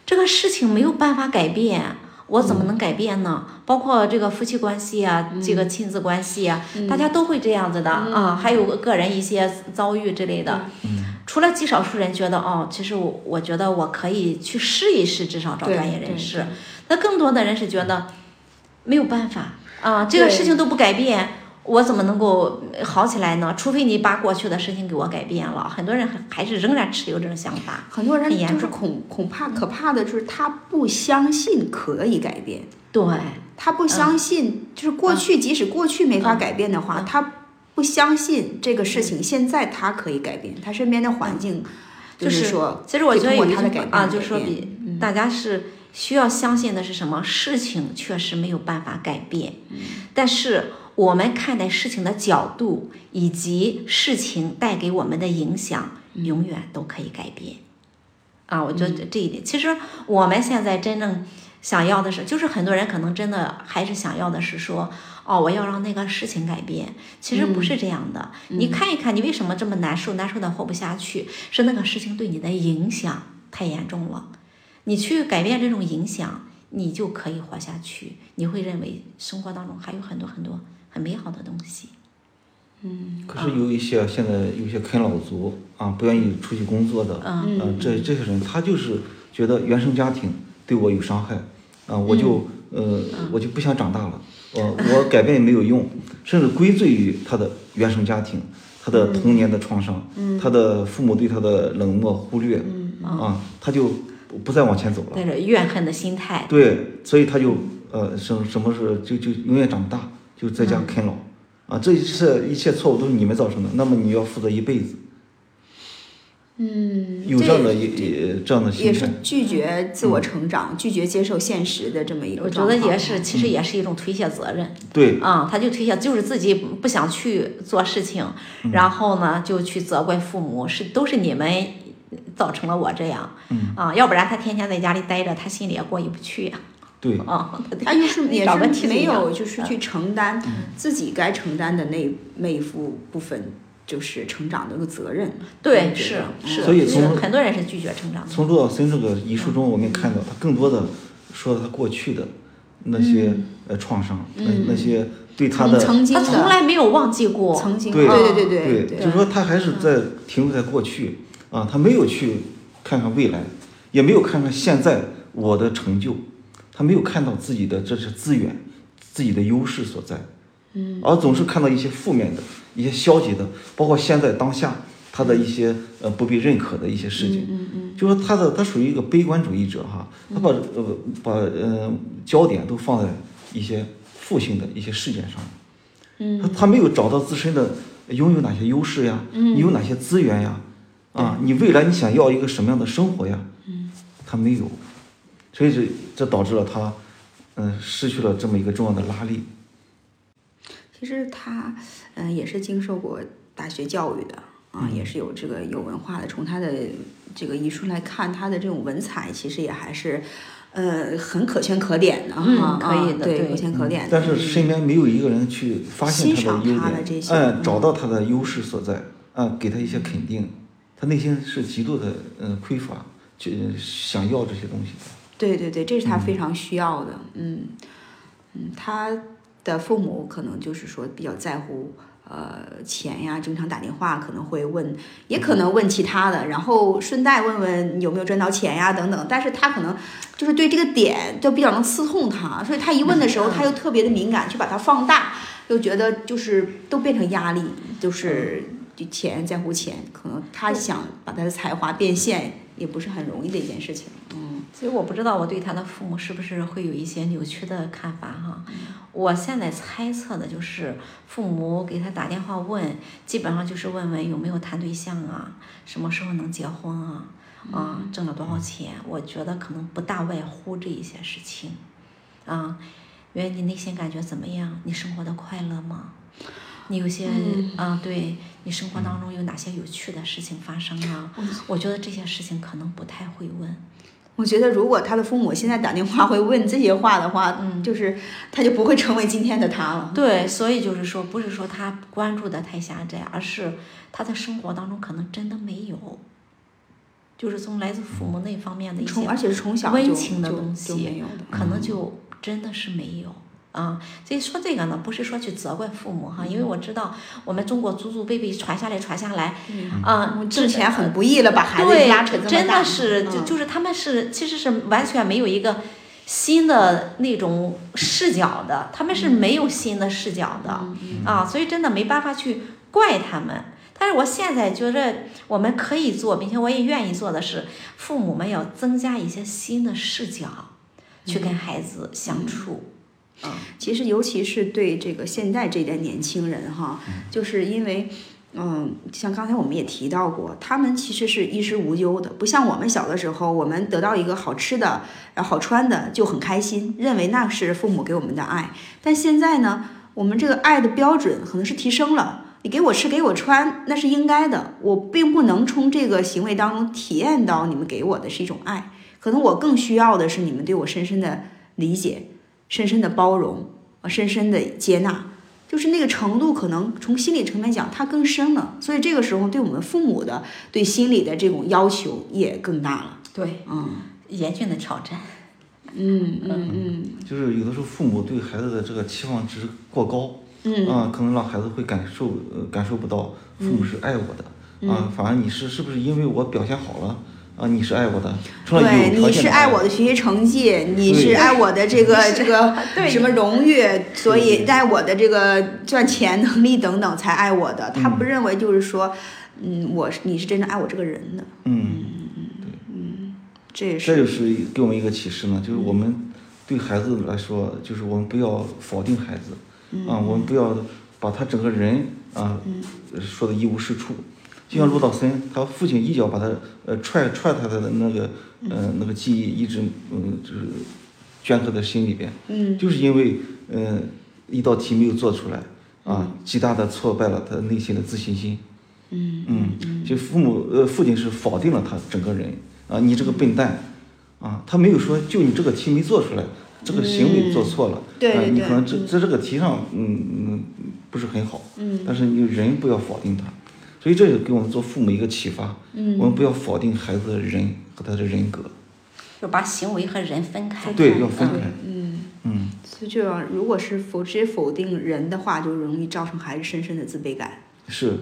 这个事情没有办法改变，我怎么能改变呢？包括这个夫妻关系啊，这个亲子关系啊，大家都会这样子的啊，还有个人一些遭遇之类的。除了极少数人觉得哦，其实我我觉得我可以去试一试，至少找专业人士。那更多的人是觉得没有办法啊，这个事情都不改变，我怎么能够好起来呢？除非你把过去的事情给我改变了。很多人还还是仍然持有这种想法。很多人就是恐恐怕可怕的就是他不相信可以改变，对，他不相信，就是过去即使过去没法改变的话，他不相信这个事情现在他可以改变，他身边的环境就是是说，其实我觉得啊，改变来就是说比大家是需要相信的是什么？事情确实没有办法改变，但是我们看待事情的角度以及事情带给我们的影响，永远都可以改变。啊，我觉得这一点，其实我们现在真正想要的是，就是很多人可能真的还是想要的是说，哦，我要让那个事情改变。其实不是这样的，你看一看，你为什么这么难受，难受的活不下去，是那个事情对你的影响太严重了。你去改变这种影响，你就可以活下去。你会认为生活当中还有很多很多很美好的东西。嗯可是有一些现在有一些啃老族啊，不愿意出去工作的，嗯啊，这这些人他就是觉得原生家庭对我有伤害，啊，我就呃我就不想长大了，我我改变也没有用，甚至归罪于他的原生家庭，他的童年的创伤，他的父母对他的冷漠忽略，啊，他就不不再往前走了。带着怨恨的心态，对，所以他就呃什什么是就就永远长不大，就在家啃老，啊，这一切一切错误都是你们造成的，那么你要负责一辈子。嗯，有这样的一也这样的心也是，拒绝自我成长、拒绝接受现实的这么一个我觉。得也是，其实也是一种推卸责任。对，啊、他就推卸，就是自己不想去做事情，然后呢就去责怪父母，是都是你们造成了我这样，嗯。啊，要不然他天天在家里待着，他心里也过意不去呀，对，啊，他就是也是没有就是去承担自己该承担的那那一副部分，就是成长的一个责任。对，是是，所以是从很多人是拒绝成长的，从陆小森这个遗书中，我们看到他更多的说他过去的那些呃创伤，那那些对他的曾经的他从来没有忘记过，曾经对对对对，对就是说他还是在停留在过去啊，他没有去看看未来，也没有看看现在我的成就，他没有看到自己的这些资源、自己的优势所在，嗯，而总是看到一些负面的、一些消极的，包括现在当下他的一些呃不被认可的一些事情，嗯嗯，就说他的他属于一个悲观主义者哈，他把呃把呃焦点都放在一些负性的一些事件上。他他没有找到自身的拥有哪些优势呀，你有哪些资源呀，啊，你未来你想要一个什么样的生活呀，他没有，所以这这导致了他，嗯、失去了这么一个重要的拉力。其实他，嗯、也是经受过大学教育的嗯啊，也是有这个有文化的。从他的这个遗书来看，他的这种文采其实也还是，呃，很可圈可点的哈、嗯可以的啊对，可圈可点的。但是身边没有一个人去发现他的优欣赏他的这点，嗯找到他的优势所在，啊，给他一些肯定，他内心是极度的嗯匮乏，就想要这些东西的。对对对，这是他非常需要的。嗯嗯，他的父母可能就是说比较在乎呃钱呀，经常打电话可能会问，也可能问其他的，然后顺带问问有没有赚到钱呀等等。但是他可能就是对这个点就比较能刺痛他，所以他一问的时候他又特别的敏感，去把它放大，又觉得就是都变成压力，就是就钱在乎钱，可能他想把他的才华变现也不是很容易的一件事情。嗯。所以我不知道我对他的父母是不是会有一些扭曲的看法哈。我现在猜测的就是父母给他打电话问，基本上就是问问有没有谈对象啊，什么时候能结婚啊，啊，挣了多少钱？我觉得可能不大外乎这一些事情，啊，因为你内心感觉怎么样？你生活的快乐吗？你有些啊，对你生活当中有哪些有趣的事情发生啊？我觉得这些事情可能不太会问。我觉得如果他的父母现在打电话会问这些话的话，嗯，就是他就不会成为今天的他了。对，所以就是说，不是说他关注的太狭窄，而是他在生活当中可能真的没有，就是从来自父母那方面的一些而且是从小温情的东西，可能就真的是没有。啊，所以说这个呢，不是说去责怪父母哈，因为我知道我们中国祖祖辈辈传下来传下来，啊，挣钱很不易了，把孩子压成这么大，真的是就就是他们是其实是完全没有一个新的那种视角的，他们是没有新的视角的啊，所以真的没办法去怪他们。但是我现在觉着我们可以做，并且我也愿意做的是，父母们要增加一些新的视角，去跟孩子相处。嗯，其实尤其是对这个现在这代年轻人哈，就是因为，嗯，像刚才我们也提到过，他们其实是衣食无忧的，不像我们小的时候，我们得到一个好吃的、然后好穿的就很开心，认为那是父母给我们的爱。但现在呢，我们这个爱的标准可能是提升了，你给我吃给我穿那是应该的，我并不能从这个行为当中体验到你们给我的是一种爱，可能我更需要的是你们对我深深的理解。深深的包容啊，深深的接纳，就是那个程度，可能从心理层面讲，它更深了。所以这个时候，对我们父母的对心理的这种要求也更大了。对，嗯，严峻的挑战。嗯嗯嗯。就是有的时候父母对孩子的这个期望值过高，嗯啊，可能让孩子会感受呃感受不到父母是爱我的啊，反而你是是不是因为我表现好了？啊，你是爱我的，对，你是爱我的学习成绩，你是爱我的这个 这个 什么荣誉，所以爱我的这个赚钱能力等等才爱我的。他不认为就是说，嗯，我是你是真正爱我这个人的。嗯嗯嗯，对，嗯，这也是。这就是给我们一个启示呢，就是我们对孩子来说，就是我们不要否定孩子，啊，我们不要把他整个人啊说的一无是处。就像陆道森，他父亲一脚把他呃踹踹他的那个呃那个记忆一直嗯就是镌刻在心里边，就是因为嗯一道题没有做出来啊，极大的挫败了他内心的自信心。嗯嗯，就父母呃父亲是否定了他整个人啊，你这个笨蛋啊，他没有说就你这个题没做出来，这个行为做错了，对你可能这在这个题上嗯嗯不是很好，嗯，但是你人不要否定他。所以这也给我们做父母一个启发，我们不要否定孩子的人和他的人格，要把行为和人分开。对，要分开。嗯嗯。所以就要，如果是否直接否定人的话，就容易造成孩子深深的自卑感。是。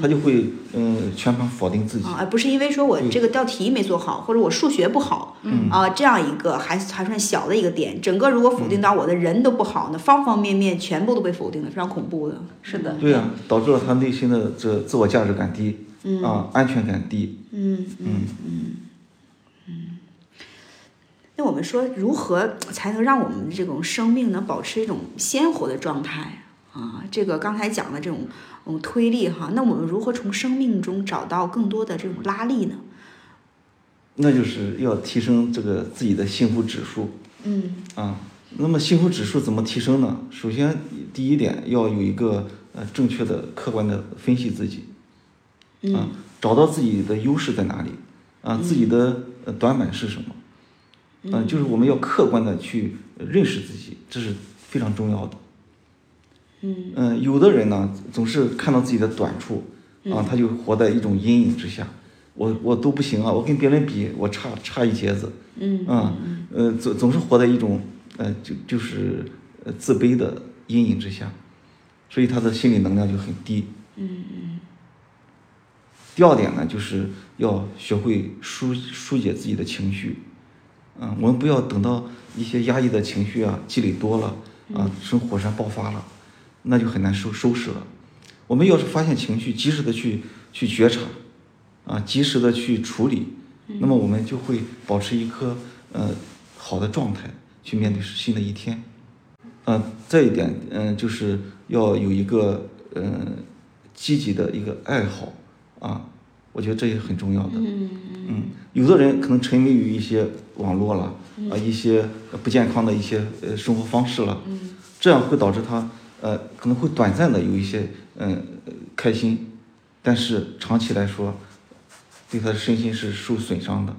他就会嗯全盘否定自己，而不是因为说我这个道题没做好，或者我数学不好，啊这样一个还还算小的一个点，整个如果否定到我的人都不好，那方方面面全部都被否定了，非常恐怖的。是的。对呀，导致了他内心的这自我价值感低，啊安全感低。嗯嗯嗯嗯。那我们说如何才能让我们的这种生命能保持一种鲜活的状态啊？这个刚才讲的这种。嗯，推力哈，那我们如何从生命中找到更多的这种拉力呢？那就是要提升这个自己的幸福指数。嗯。啊，那么幸福指数怎么提升呢？首先，第一点要有一个呃正确的、客观的分析自己。嗯。找到自己的优势在哪里？啊，自己的呃短板是什么？嗯。就是我们要客观的去认识自己，这是非常重要的。嗯有的人呢，总是看到自己的短处，啊，他就活在一种阴影之下。我我都不行啊，我跟别人比，我差差一截子。嗯啊，呃，总总是活在一种呃，就就是呃自卑的阴影之下，所以他的心理能量就很低。嗯嗯。第二点呢，就是要学会疏疏解自己的情绪。嗯，我们不要等到一些压抑的情绪啊积累多了啊，成火山爆发了。那就很难收收拾了。我们要是发现情绪，及时的去去觉察，啊，及时的去处理，那么我们就会保持一颗呃好的状态去面对新的一天。嗯，再一点，嗯，就是要有一个嗯积极的一个爱好啊，我觉得这也很重要的。嗯嗯，有的人可能沉迷于一些网络了啊，一些不健康的一些呃生活方式了，这样会导致他呃可能会短暂的有一些嗯、呃开心，但是长期来说，对他的身心是受损伤的。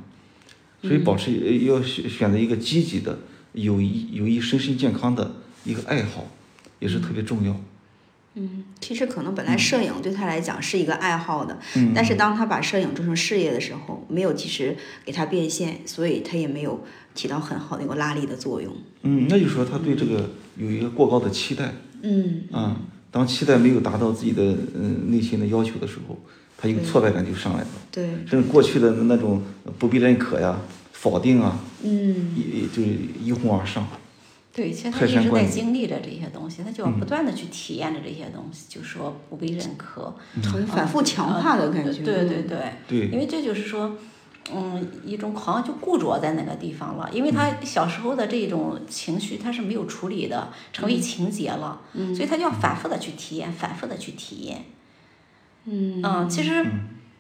所以保持呃要选选择一个积极的、有益有益身心健康的一个爱好，也是特别重要。嗯，其实可能本来摄影对他来讲是一个爱好的，嗯但是当他把摄影做成事业的时候，没有及时给他变现，所以他也没有起到很好的一个拉力的作用。嗯，那就说他对这个有一个过高的期待。嗯。啊，当期待没有达到自己的嗯内心的要求的时候，他一个挫败感就上来了，对，甚至过去的那种不被认可呀、否定啊，嗯。一就一哄而上。对，其实他一直在经历着这些东西，他就要不断的去体验着这些东西，就说不被认可，好像反复强化的感觉。对对对，对。因为这就是说，嗯，一种好像就固着在那个地方了，因为他小时候的这种情绪他是没有处理的，成为情节了，所以他就要反复的去体验，反复的去体验。嗯。其实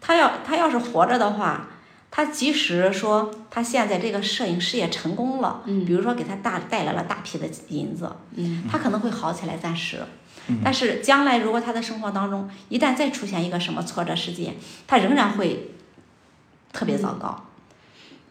他要他要是活着的话，他即使说他现在这个摄影事业成功了，比如说给他大带来了大批的银子，他可能会好起来暂时。但是将来如果他的生活当中一旦再出现一个什么挫折事件，他仍然会特别糟糕。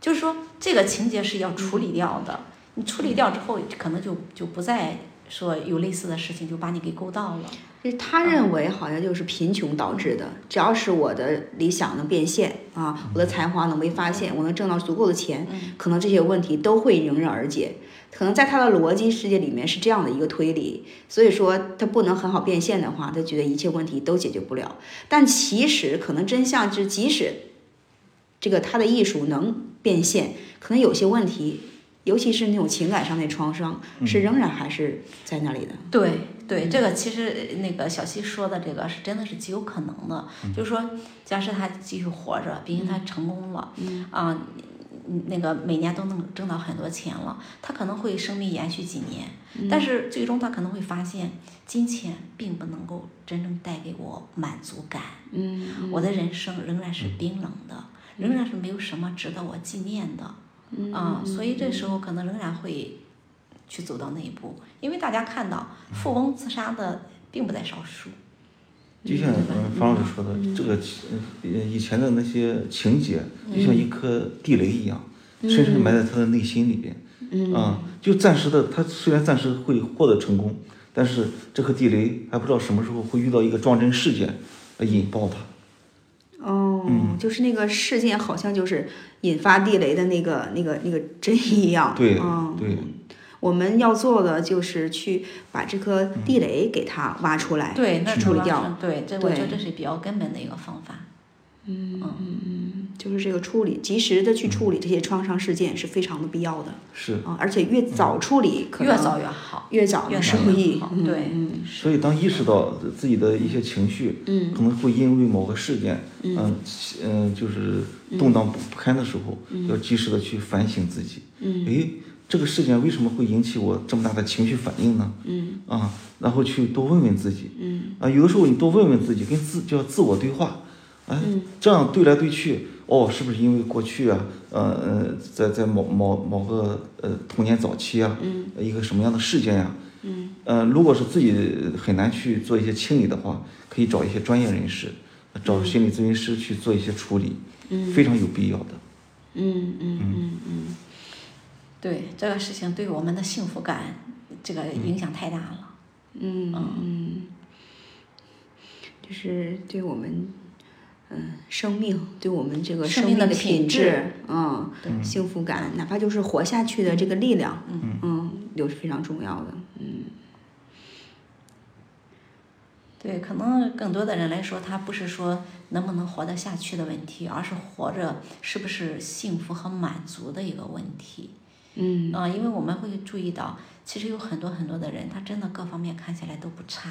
就是说这个情节是要处理掉的，你处理掉之后，可能就就不再说有类似的事情就把你给勾到了。就是他认为好像就是贫穷导致的，只要是我的理想能变现啊，我的才华能被发现，我能挣到足够的钱，可能这些问题都会迎刃而解。可能在他的逻辑世界里面是这样的一个推理，所以说他不能很好变现的话，他觉得一切问题都解决不了。但其实可能真相就是，即使这个他的艺术能变现，可能有些问题，尤其是那种情感上的创伤，是仍然还是在那里的。对对，这个其实呃那个小西说的这个是真的是极有可能的，就是说，假设他继续活着，毕竟他成功了，啊，嗯那个每年都能挣到很多钱了，他可能会生命延续几年，但是最终他可能会发现，金钱并不能够真正带给我满足感，嗯。我的人生仍然是冰冷的，仍然是没有什么值得我纪念的，啊，所以这时候可能仍然会去走到那一步，因为大家看到富翁自杀的并不在少数。就像嗯方老师说的，这个呃以前的那些情节，就像一颗地雷一样，深深埋在他的内心里边。啊，就暂时的，他虽然暂时会获得成功，但是这颗地雷还不知道什么时候会遇到一个撞针事件，来引爆他。哦，就是那个事件，好像就是引发地雷的那个、那个、那个针一样。对嗯，对，我们要做的就是去把这颗地雷给它挖出来，对，去处理掉。对，这我觉得这是比较根本的一个方法。就是这个处理，及时的去处理这些创伤事件是非常的必要的是。啊，而且越早处理，可能越早越好，越早越早受益对，所以，当意识到自己的一些情绪，嗯可能会因为某个事件，嗯嗯、就是动荡不不堪的时候，要及时的去反省自己。嗯诶，这个事件为什么会引起我这么大的情绪反应呢？嗯啊，然后去多问问自己。嗯啊，有的时候你多问问自己，跟自叫自我对话，哎，嗯这样对来对去，哦，是不是因为过去啊，呃呃，在在某某某个呃童年早期啊，嗯。一个什么样的事件呀、嗯。呃，如果是自己很难去做一些清理的话，可以找一些专业人士，找心理咨询师去做一些处理，嗯。非常有必要的。嗯嗯嗯嗯，对这个事情对我们的幸福感这个影响太大了。嗯。嗯，就是对我们，嗯，生命对我们这个生命的品质，嗯，幸福感，哪怕就是活下去的这个力量，嗯嗯，都是非常重要的，嗯对，可能更多的人来说，他不是说能不能活得下去的问题，而是活着是不是幸福和满足的一个问题。嗯啊、因为我们会注意到，其实有很多很多的人，他真的各方面看起来都不差，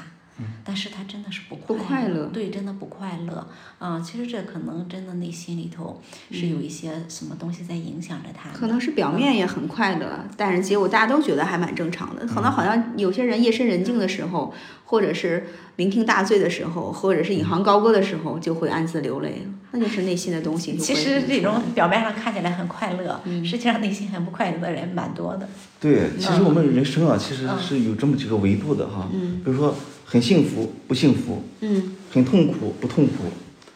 但是他真的是不不快快乐对，真的不快乐。啊、其实这可能真的内心里头是有一些什么东西在影响着他的。可能是表面也很快乐，但是结果大家都觉得还蛮正常的。可能好像有些人夜深人静的时候，或者是酩酊大醉的时候，或者是引吭高歌的时候，就会暗自流泪。那就是内心的东西其实这种表面上看起来很快乐，实际上内心很不快乐的人蛮多的。对，其实我们人生啊，其实是有这么几个维度的哈。比如说很幸福不幸福，嗯很痛苦不痛苦。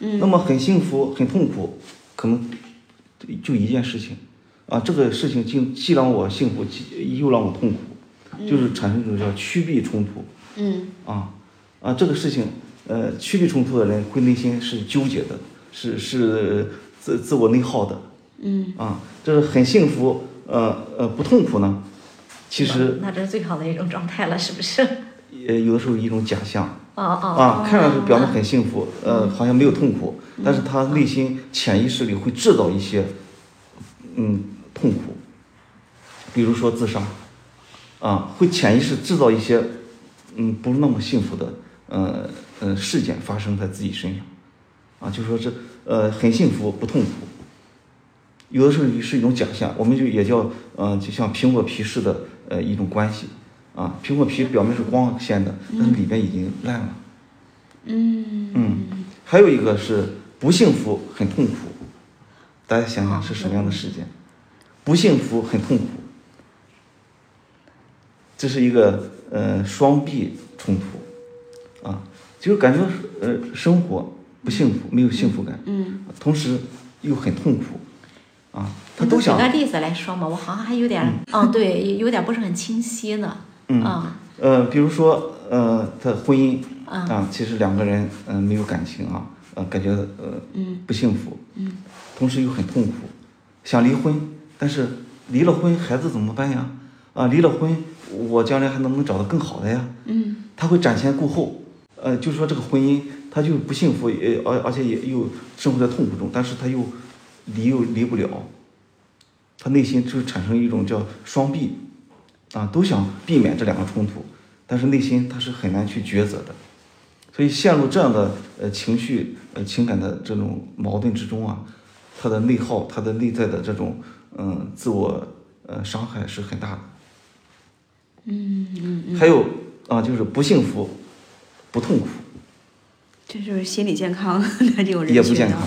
嗯那么很幸福很痛苦，可能就一件事情，啊，这个事情既既让我幸福，既又让我痛苦，就是产生一种叫趋避冲突。嗯啊啊，这个事情，呃，趋避冲突的人会内心是纠结的，是是自自我内耗的。嗯啊，这是很幸福，呃呃不痛苦呢，其实那这是最好的一种状态了，是不是？呃有的时候一种假象啊啊啊，看上去表面很幸福，呃好像没有痛苦，但是他内心潜意识里会制造一些嗯痛苦，比如说自杀，啊会潜意识制造一些嗯不是那么幸福的呃呃事件发生在自己身上，啊就说这呃很幸福不痛苦。有的时候是一种假象，我们就也叫呃，就像苹果皮似的呃一种关系啊。苹果皮表面是光鲜的，但是里边已经烂了。嗯嗯，还有一个是不幸福很痛苦，大家想想是什么样的事件？不幸福很痛苦，这是一个呃双臂冲突啊，就是感觉呃生活不幸福，没有幸福感，嗯同时又很痛苦啊，他都想举个例子来说嘛，我好像还有点，嗯，对，有点不是很清晰呢。嗯啊。呃，比如说，呃，他婚姻嗯啊，其实两个人嗯、呃没有感情啊，呃，感觉呃嗯不幸福，嗯。同时又很痛苦，想离婚，但是离了婚孩子怎么办呀？啊，离了婚我将来还能不能找到更好的呀？嗯。他会瞻前顾后，呃，就是说这个婚姻他就不幸福，也而而且也又生活在痛苦中，但是他又离又离不了，他内心就产生一种叫双臂，啊，都想避免这两个冲突，但是内心他是很难去抉择的，所以陷入这样的呃情绪呃情感的这种矛盾之中啊，他的内耗，他的内在的这种嗯、自我呃伤害是很大的。嗯嗯嗯，还有啊，就是不幸福，不痛苦，这就是心理健康的这种人也不健康。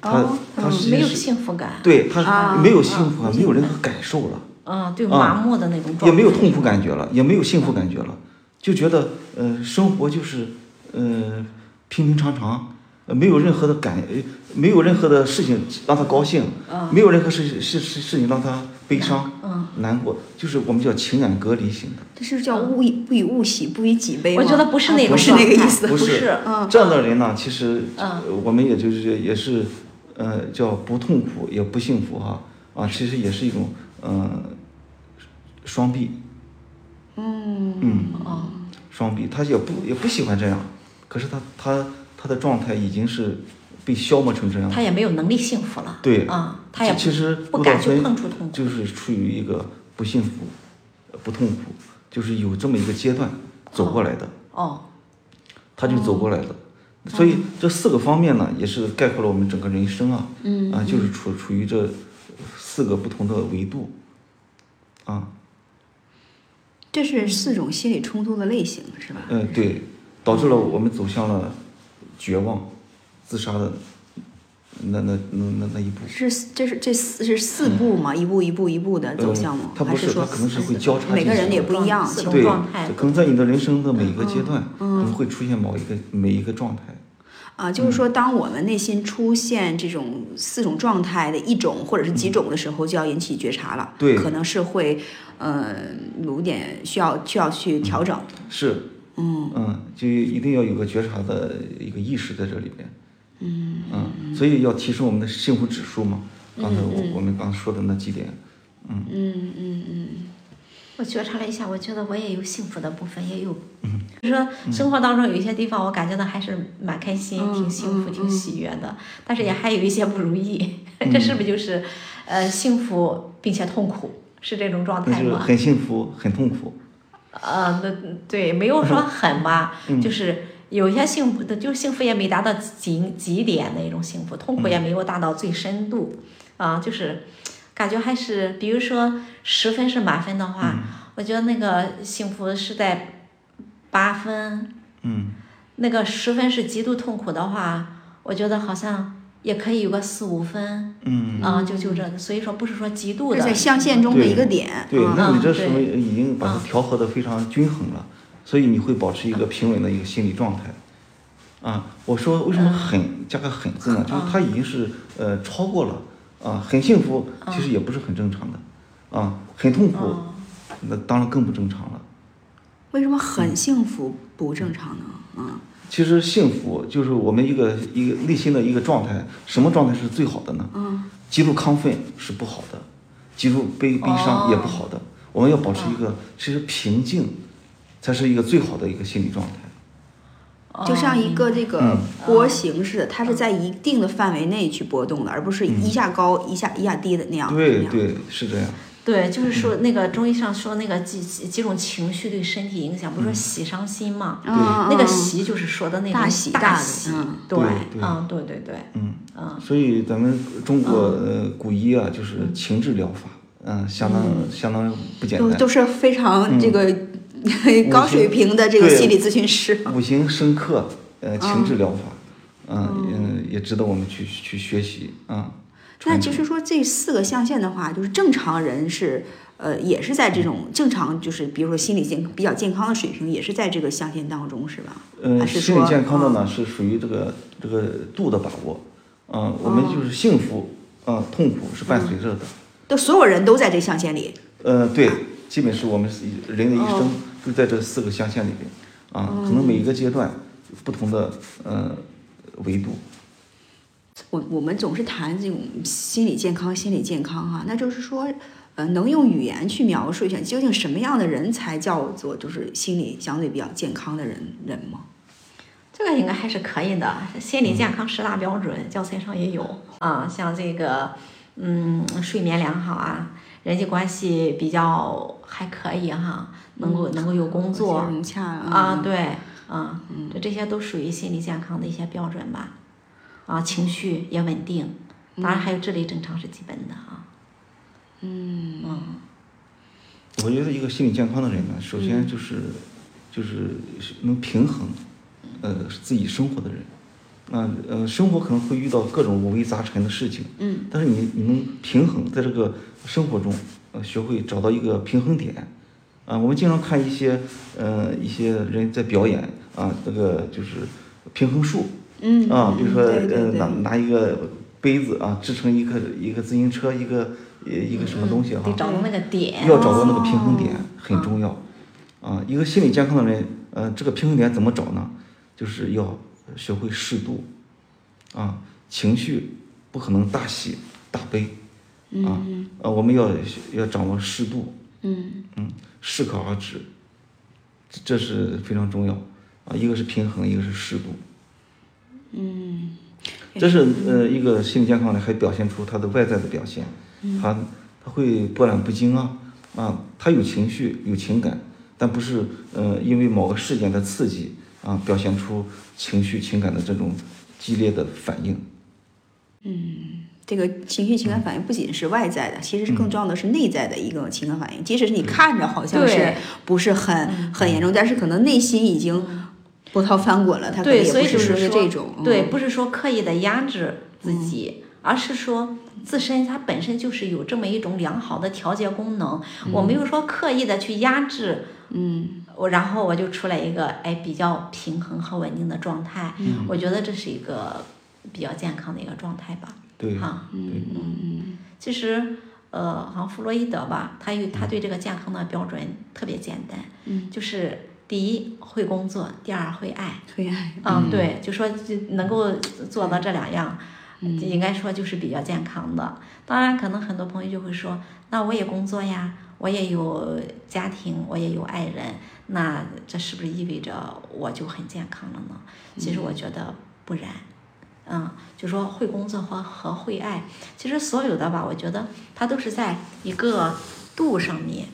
他哦他没有幸福感。对他啊没有幸福感，啊没有任何感受了，嗯，对，啊麻木的那种状态。也没有痛苦感觉了，也没有幸福感觉了，就觉得呃生活就是呃平平常常，呃没有任何的感，呃没有任何的事情让他高兴，没有任何事事事事情让他悲伤、嗯难过，就是我们叫情感隔离型的。这是叫物以不以物喜，不以己悲吗？我觉得不是那种啊不是那个意思，不是这样的人呢，其实我们也就是也是，呃，叫不痛苦也不幸福哈啊，其实也是一种呃双臂，嗯嗯，哦，双臂，他也不也不喜欢这样，可是他他他的状态已经是被消磨成这样，他也没有能力幸福了。对啊，他也其实不敢去碰触痛苦。就是处于一个不幸福、不痛苦，就是有这么一个阶段走过来的。哦，他就走过来的。所以这四个方面呢，也是概括了我们整个人生啊，嗯啊，就是处处于这四个不同的维度，啊，这是四种心理冲突的类型，是吧？嗯，对，导致了我们走向了绝望、自杀的那那那那那一步。是这是这四是四步吗？一步一步一步的走向吗？呃它不是，还说它可能是会交叉每个人也不一样？对，可能在你的人生的每一个阶段，可嗯能会出现某一个每一个状态。啊，就是说，当我们内心出现这种四种状态的一种或者是几种的时候，就要引起觉察了。对可能是会，呃，有点需要需要去调整。是，嗯嗯，就一定要有个觉察的一个意识在这里边。嗯嗯所以要提升我们的幸福指数嘛。刚才我我们刚说的那几点，嗯嗯嗯嗯我觉察了一下，我觉得我也有幸福的部分，也有，就是说生活当中有一些地方，我感觉到还是蛮开心、嗯挺幸福、嗯挺喜悦的，但是也还有一些不如意，这是不是就是，呃，幸福并且痛苦，是这种状态吗？就是很幸福，很痛苦。呃，那对，没有说很吧，嗯。就是有些幸福的，就幸福也没达到极极点那种幸福，痛苦也没有达到最深度，啊，就是感觉还是，比如说十分是满分的话，我觉得那个幸福是在八分，嗯。那个十分是极度痛苦的话，我觉得好像也可以有个四五分，嗯，啊，就就这，所以说不是说极度的是在象限中的一个点。对，啊那你这嗯说明已经把它调和的非常均衡了，所以你会保持一个平稳的一个心理状态。啊，我说为什么狠加个狠字呢？就是它已经是呃超过了啊，很幸福，其实也不是很正常的，啊，很痛苦，那当然更不正常了。为什么很幸福不正常呢？嗯，其实幸福就是我们一个一个内心的一个状态，什么状态是最好的呢？嗯，极度亢奋是不好的，极度悲悲伤也不好的。我们要保持一个其实平静，才是一个最好的一个心理状态。就像一个这个嗯。波形似的，它是在一定的范围内去波动的，而不是一下高一下一下低的那样。对对，是这样。对，就是说那个中医上说那个几几几种情绪对身体影响，不是说喜伤心嘛？嗯那个喜就是说的那种大喜大喜，嗯对对，对嗯，对对对，嗯，嗯。所以咱们中国呃古医啊，就是情志疗法，嗯，相当相当不简单，都都是非常这个 高水平的这个心理咨询师。五行深刻，呃，情志疗法，嗯嗯，也值得我们去去学习啊。那其实说，这四个象限的话，就是正常人是呃，也是在这种正常，就是比如说心理健比较健康的水平，也是在这个象限当中，是吧？呃，还是心理健康的嗯。呢，是属于这个这个度的把握，嗯，我们就是幸福，嗯，痛苦是伴随着的，都所有人都在这象限里。呃，对，基本是我们是人的一生哦就在这四个象限里边，啊，可能每一个阶段不同的呃维度，我我们总是谈这种心理健康，心理健康哈、那就是说，呃，能用语言去描述一下，究竟什么样的人才叫做就是心理相对比较健康的人人吗？这个应该还是可以的。心理健康十大标准，教材上也有啊，像这个，嗯，睡眠良好啊，人际关系比较还可以哈，能够能够有工作融洽啊，对，啊，就这些都属于心理健康的一些标准吧。啊，情绪也稳定，当然还有智力正常是基本的啊。嗯。我觉得一个心理健康的人呢，首先就是、就是能平衡，呃，自己生活的人，那呃，生活可能会遇到各种五味杂陈的事情，嗯，但是你你能平衡在这个生活中，呃，学会找到一个平衡点，啊，我们经常看一些呃一些人在表演啊，这个就是平衡术，嗯啊，比如说呃拿拿一个杯子啊制成一个一个自行车一个呃一个什么东西哈、得找到那个点。要找到那个平衡点很重要，啊，一个心理健康的人，呃，这个平衡点怎么找呢？就是要学会适度，啊，情绪不可能大喜大悲，啊，呃，我们要要掌握适度，嗯。嗯，适可而止，这这是非常重要，啊，一个是平衡，一个是适度，嗯，这是呃一个心理健康的还表现出他的外在的表现，他他会波澜不惊啊啊，他有情绪有情感，但不是呃因为某个事件的刺激啊表现出情绪情感的这种激烈的反应。这个情绪情感反应不仅是外在的，其实是更重要的是内在的一个情感反应。即使是你看着好像是不是很很严重，但是可能内心已经波涛翻滚了，他可能对，所以也不是就是说这种。对，嗯不是说刻意的压制自己，而是说自身它本身就是有这么一种良好的调节功能。我没有说刻意的去压制，嗯我然后我就出来一个哎比较平衡和稳定的状态。嗯我觉得这是一个比较健康的一个状态吧。对，哈，嗯嗯其实呃，好像弗洛伊德吧，他有他对这个健康的标准特别简单，嗯，就是第一会工作，第二会爱。会爱。嗯，对，就说就能够做到这两样，应该说就是比较健康的。当然，可能很多朋友就会说，那我也工作呀，我也有家庭，我也有爱人，那这是不是意味着我就很健康了呢？其实我觉得不然。嗯，就说会工作和和会爱，其实所有的吧，我觉得它都是在一个度上面，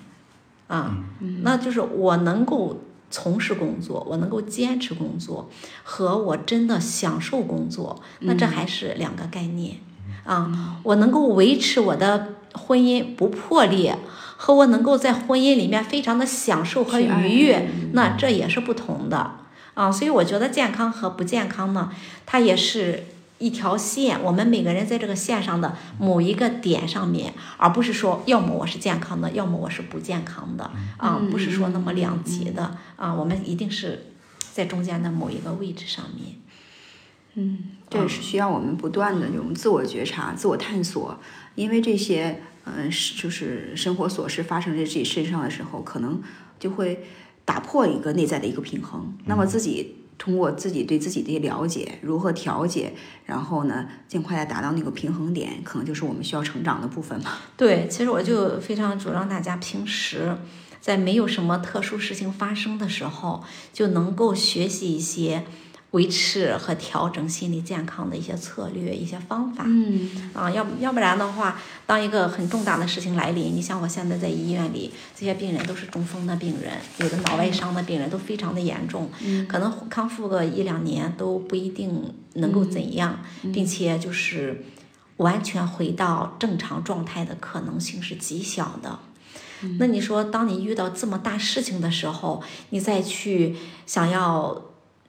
啊，那就是我能够从事工作，我能够坚持工作，和我真的享受工作，那这还是两个概念啊。我能够维持我的婚姻不破裂，和我能够在婚姻里面非常的享受和愉悦，那这也是不同的啊。所以我觉得健康和不健康呢，它也是。一条线，我们每个人在这个线上的某一个点上面，而不是说要么我是健康的，要么我是不健康的啊，不是说那么两极的啊，我们一定是在中间的某一个位置上面。嗯，这也是需要我们不断的这种自我觉察、自我探索，因为这些嗯是，就是生活琐事发生在自己身上的时候，可能就会打破一个内在的一个平衡，那么自己。通过自己对自己的了解，如何调节，然后呢，尽快的达到那个平衡点，可能就是我们需要成长的部分吧。对，其实我就非常主张大家平时在没有什么特殊事情发生的时候，就能够学习一些。维持和调整心理健康的一些策略、一些方法，嗯，啊，要要不然的话，当一个很重大的事情来临，你像我现在在医院里，这些病人都是中风的病人，有的脑外伤的病人都非常的严重，可能康复个一两年都不一定能够怎样，并且就是完全回到正常状态的可能性是极小的。那你说，当你遇到这么大事情的时候，你再去想要。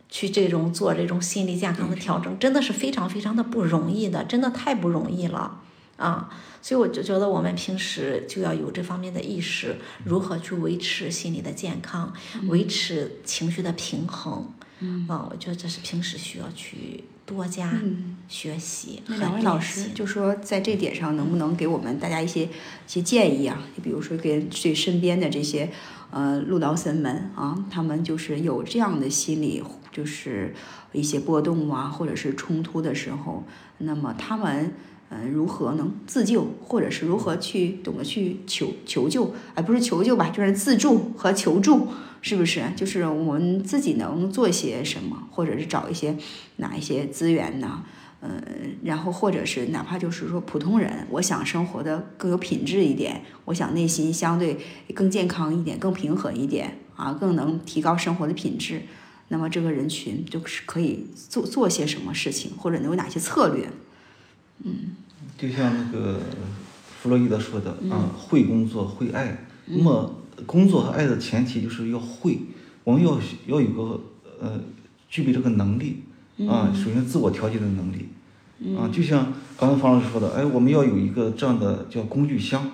去这种做这种心理健康的调整，真的是非常非常的不容易的，真的太不容易了啊！所以我就觉得我们平时就要有这方面的意识，如何去维持心理的健康，维持情绪的平衡。嗯啊，我觉得这是平时需要去多加学习。那两位老师就说，在这点上能不能给我们大家一些一些建议啊？你比如说给对身边的这些呃路道僧们啊，他们就是有这样的心理。就是一些波动啊，或者是冲突的时候，那么他们嗯如何能自救，或者是如何去懂得去求求救，而不是求救吧，就是自助和求助，是不是？就是我们自己能做些什么，或者是找一些哪一些资源呢？嗯，然后或者是哪怕就是说普通人，我想生活的更有品质一点，我想内心相对更健康一点，更平和一点啊，更能提高生活的品质。那么这个人群就是可以做做些什么事情，或者能有哪些策略？嗯，就像那个弗洛伊德说的啊，会工作，会爱。那么工作和爱的前提就是要会，我们要要有个呃具备这个能力啊，首先自我调节的能力。啊，就像刚才方老师说的，哎，我们要有一个这样的叫工具箱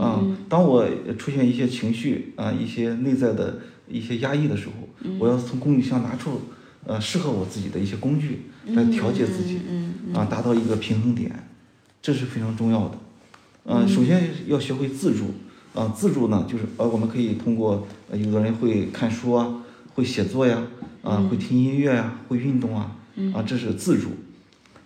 啊，当我出现一些情绪啊，一些内在的。一些压抑的时候，我要从工具箱拿出，呃，适合我自己的一些工具来调节自己，啊，达到一个平衡点，这是非常重要的。嗯，首先要学会自助，啊，自助呢，就是呃，我们可以通过，有的人会看书啊，会写作呀，啊，会听音乐呀，会运动啊，啊，这是自助。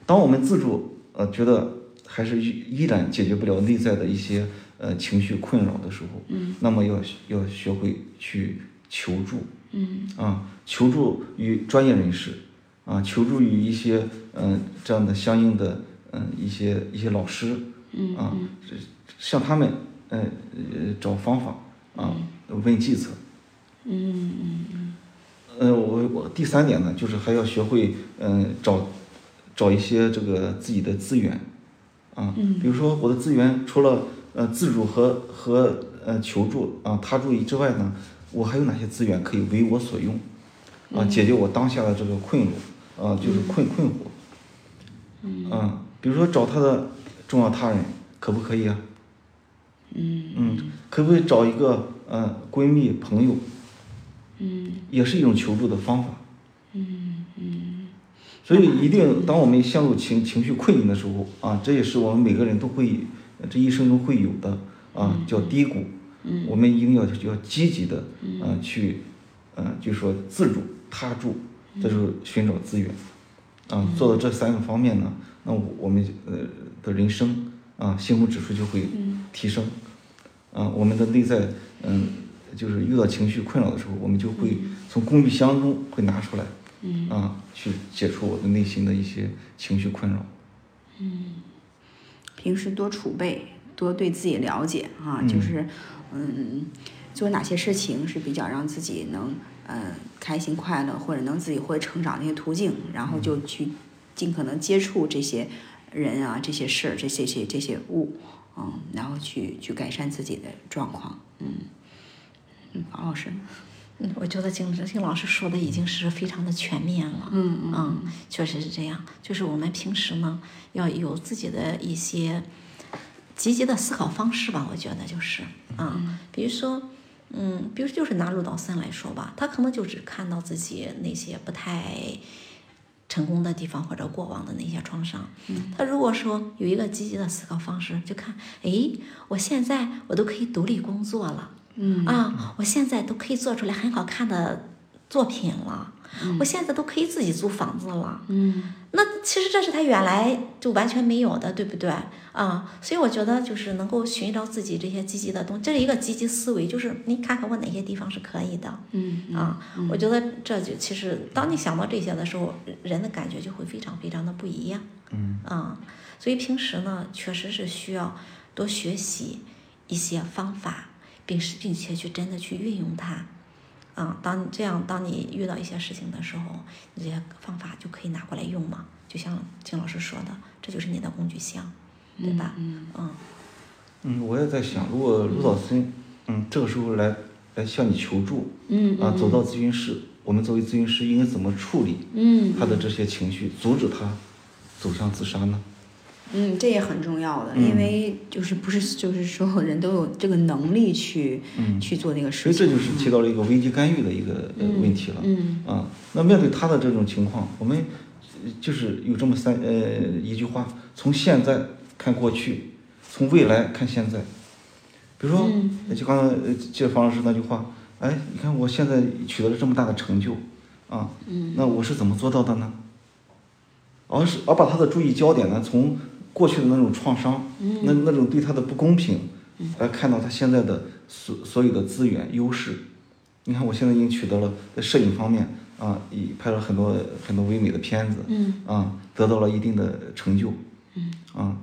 当我们自助，呃，觉得还是依然解决不了内在的一些呃情绪困扰的时候，那么要要学会去。求助，嗯。啊，求助于专业人士，啊，求助于一些嗯这样的相应的嗯一些一些老师，嗯啊，向他们嗯呃找方法啊，问计策，嗯嗯嗯，呃我我第三点呢，就是还要学会嗯找找一些这个自己的资源，啊，比如说我的资源除了呃自主和和呃求助啊他助之外呢。我还有哪些资源可以为我所用，啊，解决我当下的这个困惑，啊，就是困困惑，嗯，比如说找他的重要他人，可不可以啊？嗯嗯，可不可以找一个呃闺蜜朋友？嗯，也是一种求助的方法。嗯嗯，所以一定，当我们陷入情情绪困境的时候，啊，这也是我们每个人都会这一生中会有的，啊，叫低谷。我们一定要要积极的，啊，去，嗯，就说自助、他助，这时候寻找资源，啊，做到这三个方面呢，那我们呃的人生啊，幸福指数就会提升，啊，我们的内在嗯，就是遇到情绪困扰的时候，我们就会从工具箱中会拿出来，啊，去解除我的内心的一些情绪困扰。嗯，平时多储备，多对自己了解啊，就是。嗯，做哪些事情是比较让自己能呃开心快乐，或者能自己获得成长的一些途径，然后就去尽可能接触这些人啊、这些事儿、这些些这些物，嗯，然后去去改善自己的状况，嗯，嗯，王老师，嗯，我觉得金金老师说的已经是非常的全面了。嗯嗯嗯，确实是这样。就是我们平时呢，要有自己的一些积极的思考方式吧。我觉得就是啊，比如说，嗯，比如就是拿陆道森来说吧，他可能就只看到自己那些不太成功的地方或者过往的那些创伤。他如果说有一个积极的思考方式，就看，哎，我现在我都可以独立工作了。嗯啊，我现在都可以做出来很好看的作品了，我现在都可以自己租房子了。嗯那其实这是他原来就完全没有的，对不对啊？所以我觉得就是能够寻找自己这些积极的东西，这是一个积极思维，就是你看看我哪些地方是可以的嗯啊。我觉得这就其实当你想到这些的时候，人的感觉就会非常非常的不一样。嗯啊，所以平时呢，确实是需要多学习一些方法，并是并且去真的去运用它。啊，当这样，当你遇到一些事情的时候，你这些方法就可以拿过来用嘛。就像金老师说的，这就是你的工具箱，对吧？嗯嗯嗯，我也在想，如果卢老师，嗯，这个时候来来向你求助，嗯啊，走到咨询室，我们作为咨询师应该怎么处理嗯他的这些情绪，阻止他走向自杀呢？嗯，这也很重要的，因为就是不是就是所有 人都有这个能力去嗯去做那个事情，所以这就是提到了一个危机干预的一个呃问题了。嗯啊，那面对他的这种情况，我们呃就是有这么三呃一句话：从现在看过去，从未来看现在。比如说，嗯就刚才呃接方老师那句话，哎，你看我现在取得了这么大的成就，啊，嗯那我是怎么做到的呢？而是而把他的注意焦点呢，从过去的那种创伤，嗯。那那种对他的不公平，来看到他现在的所所有的资源优势。你看，我现在已经取得了在摄影方面啊，已拍了很多很多唯美的片子，嗯。啊，得到了一定的成就，嗯。啊，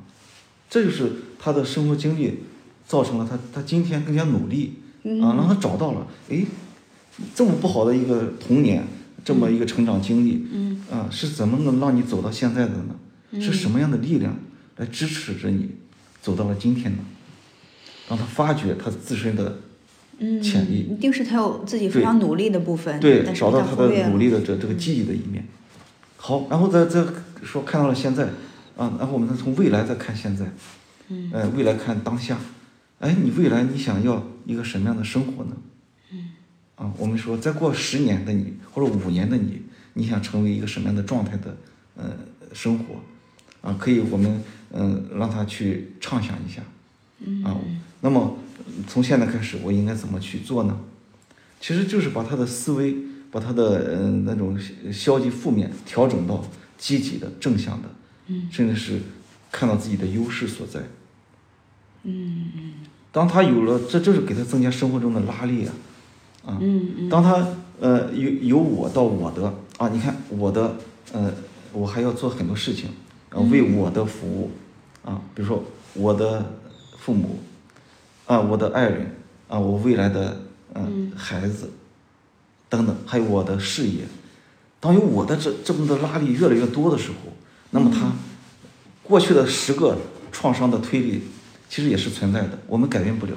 这就是他的生活经历造成了他他今天更加努力嗯。啊，让他找到了，哎，这么不好的一个童年，这么一个成长经历，嗯。啊，是怎么能让你走到现在的呢？是什么样的力量来支持着你走到了今天呢？让他发掘他自身的嗯，潜力一定是他有自己非常努力的部分，对，找到他的努力的这这个记忆的一面。好，然后再再说看到了现在，啊，然后我们再从未来再看现在，嗯，哎，未来看当下，哎，你未来你想要一个什么样的生活呢？嗯，啊，我们说再过十年的你或者五年的你，你想成为一个什么样的状态的呃生活？啊，可以我们嗯、让他去畅想一下，嗯。啊，那么从现在开始我应该怎么去做呢？其实就是把他的思维，把他的嗯、呃那种消极负面调整到积极的、正向的，嗯，甚至是看到自己的优势所在。嗯嗯。当他有了，这就是给他增加生活中的拉力啊，啊，嗯嗯。当他呃由由我到我的啊，你看我的呃，我还要做很多事情啊，为我的服务啊，比如说我的父母啊，我的爱人啊，我未来的嗯、孩子等等，还有我的事业。当有我的这这么多拉力越来越多的时候，那么他过去的十个创伤的推力其实也是存在的，我们改变不了。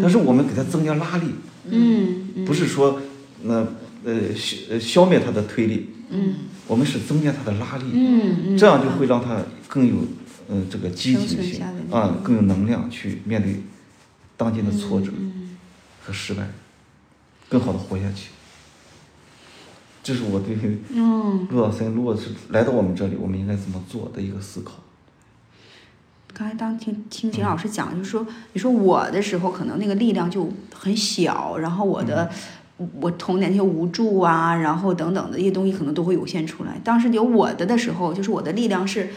但是我们给他增加拉力，嗯嗯不是说那呃消呃消灭他的推力，嗯。我们是增加他的拉力，嗯嗯，这样就会让他更有呃这个积极性啊，更有能量去面对当今的挫折嗯和失败，更好的活下去。这是我对嗯，陆老森如果是来到我们这里，我们应该怎么做的一个思考。刚才当听听景老师讲，就是说，你说我的时候可能那个力量就很小，然后我的、我童年那些无助啊，然后等等的一些东西可能都会涌现出来。当时有我的的时候，就是我的力量是，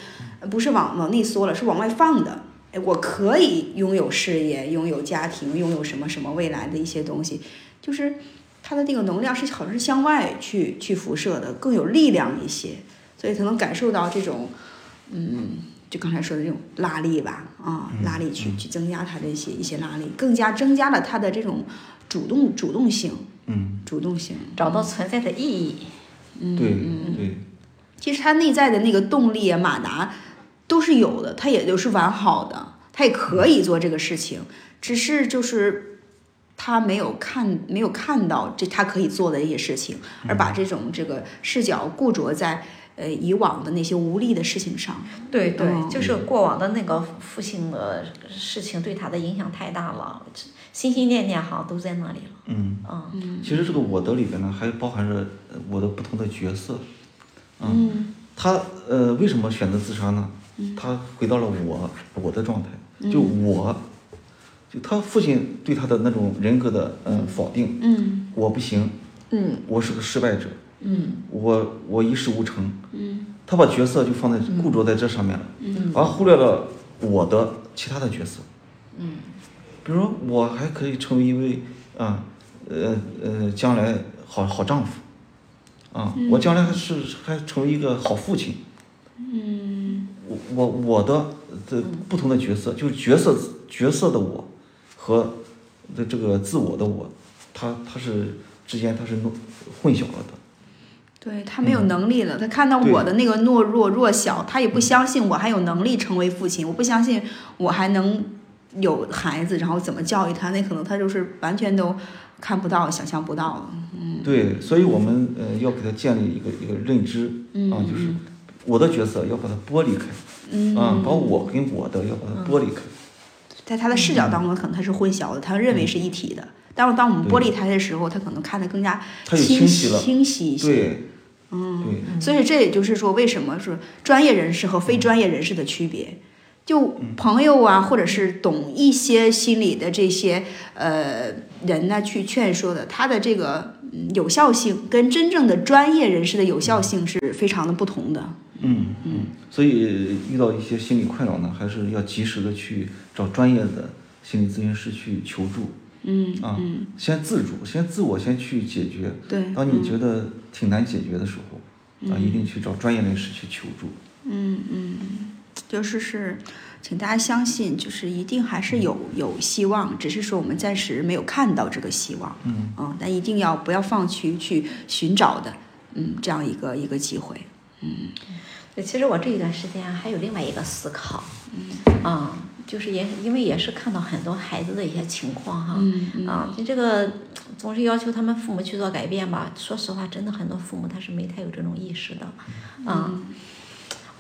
不是往往内缩了，是往外放的。哎，我可以拥有事业，拥有家庭，拥有什么什么未来的一些东西，就是它的那个能量是好像是向外去去辐射的，更有力量一些，所以才能感受到这种，嗯，就刚才说的这种拉力吧，啊，拉力去去增加它的一些一些拉力，更加增加了它的这种主动主动性，嗯，主动性。找到存在的意义。嗯对对，其实他内在的那个动力啊，马达都是有的，他也就是完好的，他也可以做这个事情，只是就是他没有看没有看到这他可以做的一些事情，而把这种这个视角固着在呃以往的那些无力的事情上。对对，嗯就是过往的那个负性的事情对他的影响太大了，心心念念哈都在那里了。嗯。嗯。其实这个我的里边呢，还包含着呃我的不同的角色。嗯。他呃为什么选择自杀呢？他回到了我我的状态，就我，就他父亲对他的那种人格的嗯。否定，嗯。我不行，嗯。我是个失败者，嗯。我我一事无成，嗯。他把角色就放在固着在这上面了，嗯。而忽略了我的其他的角色。嗯比如说，我还可以成为一位啊，呃呃，将来好好丈夫，啊，我将来还是还成为一个好父亲。嗯我我我的这不同的角色，就是角色角色的我和的这个自我的我，他他是之间他是弄混淆了的。对他没有能力了，他看到我的那个懦弱弱小，他也不相信我还有能力成为父亲，我不相信我还能有孩子，然后怎么教育他，那可能他就是完全都看不到、想象不到了。对，所以我们呃要给他建立一个一个认知啊，就是我的角色要把它剥离开，嗯啊，把我跟我的要把它剥离开。在他的视角当中，可能他是混淆的，他认为是一体的。但是当我们剥离他的时候，他可能看得更加清清晰了清晰一些。对，嗯，对，所以这也就是说，为什么是专业人士和非专业人士的区别？就朋友啊，或者是懂一些心理的这些呃人呢，去劝说的，他的这个嗯有效性跟真正的专业人士的有效性是非常的不同的。嗯嗯，所以遇到一些心理困扰呢，还是要及时的去找专业的心理咨询师去求助。嗯啊，嗯，先自主，先自我先去解决。对，当你觉得挺难解决的时候，啊，一定去找专业人士去求助。嗯嗯，就是是，请大家相信，就是一定还是有有希望，只是说我们暂时没有看到这个希望。嗯嗯但一定要不要放弃去寻找的，嗯，这样一个一个机会。嗯对，其实我这一段时间还有另外一个思考，嗯啊，就是也因为也是看到很多孩子的一些情况哈，嗯啊，你这个总是要求他们父母去做改变吧，说实话，真的很多父母他是没太有这种意识的，啊。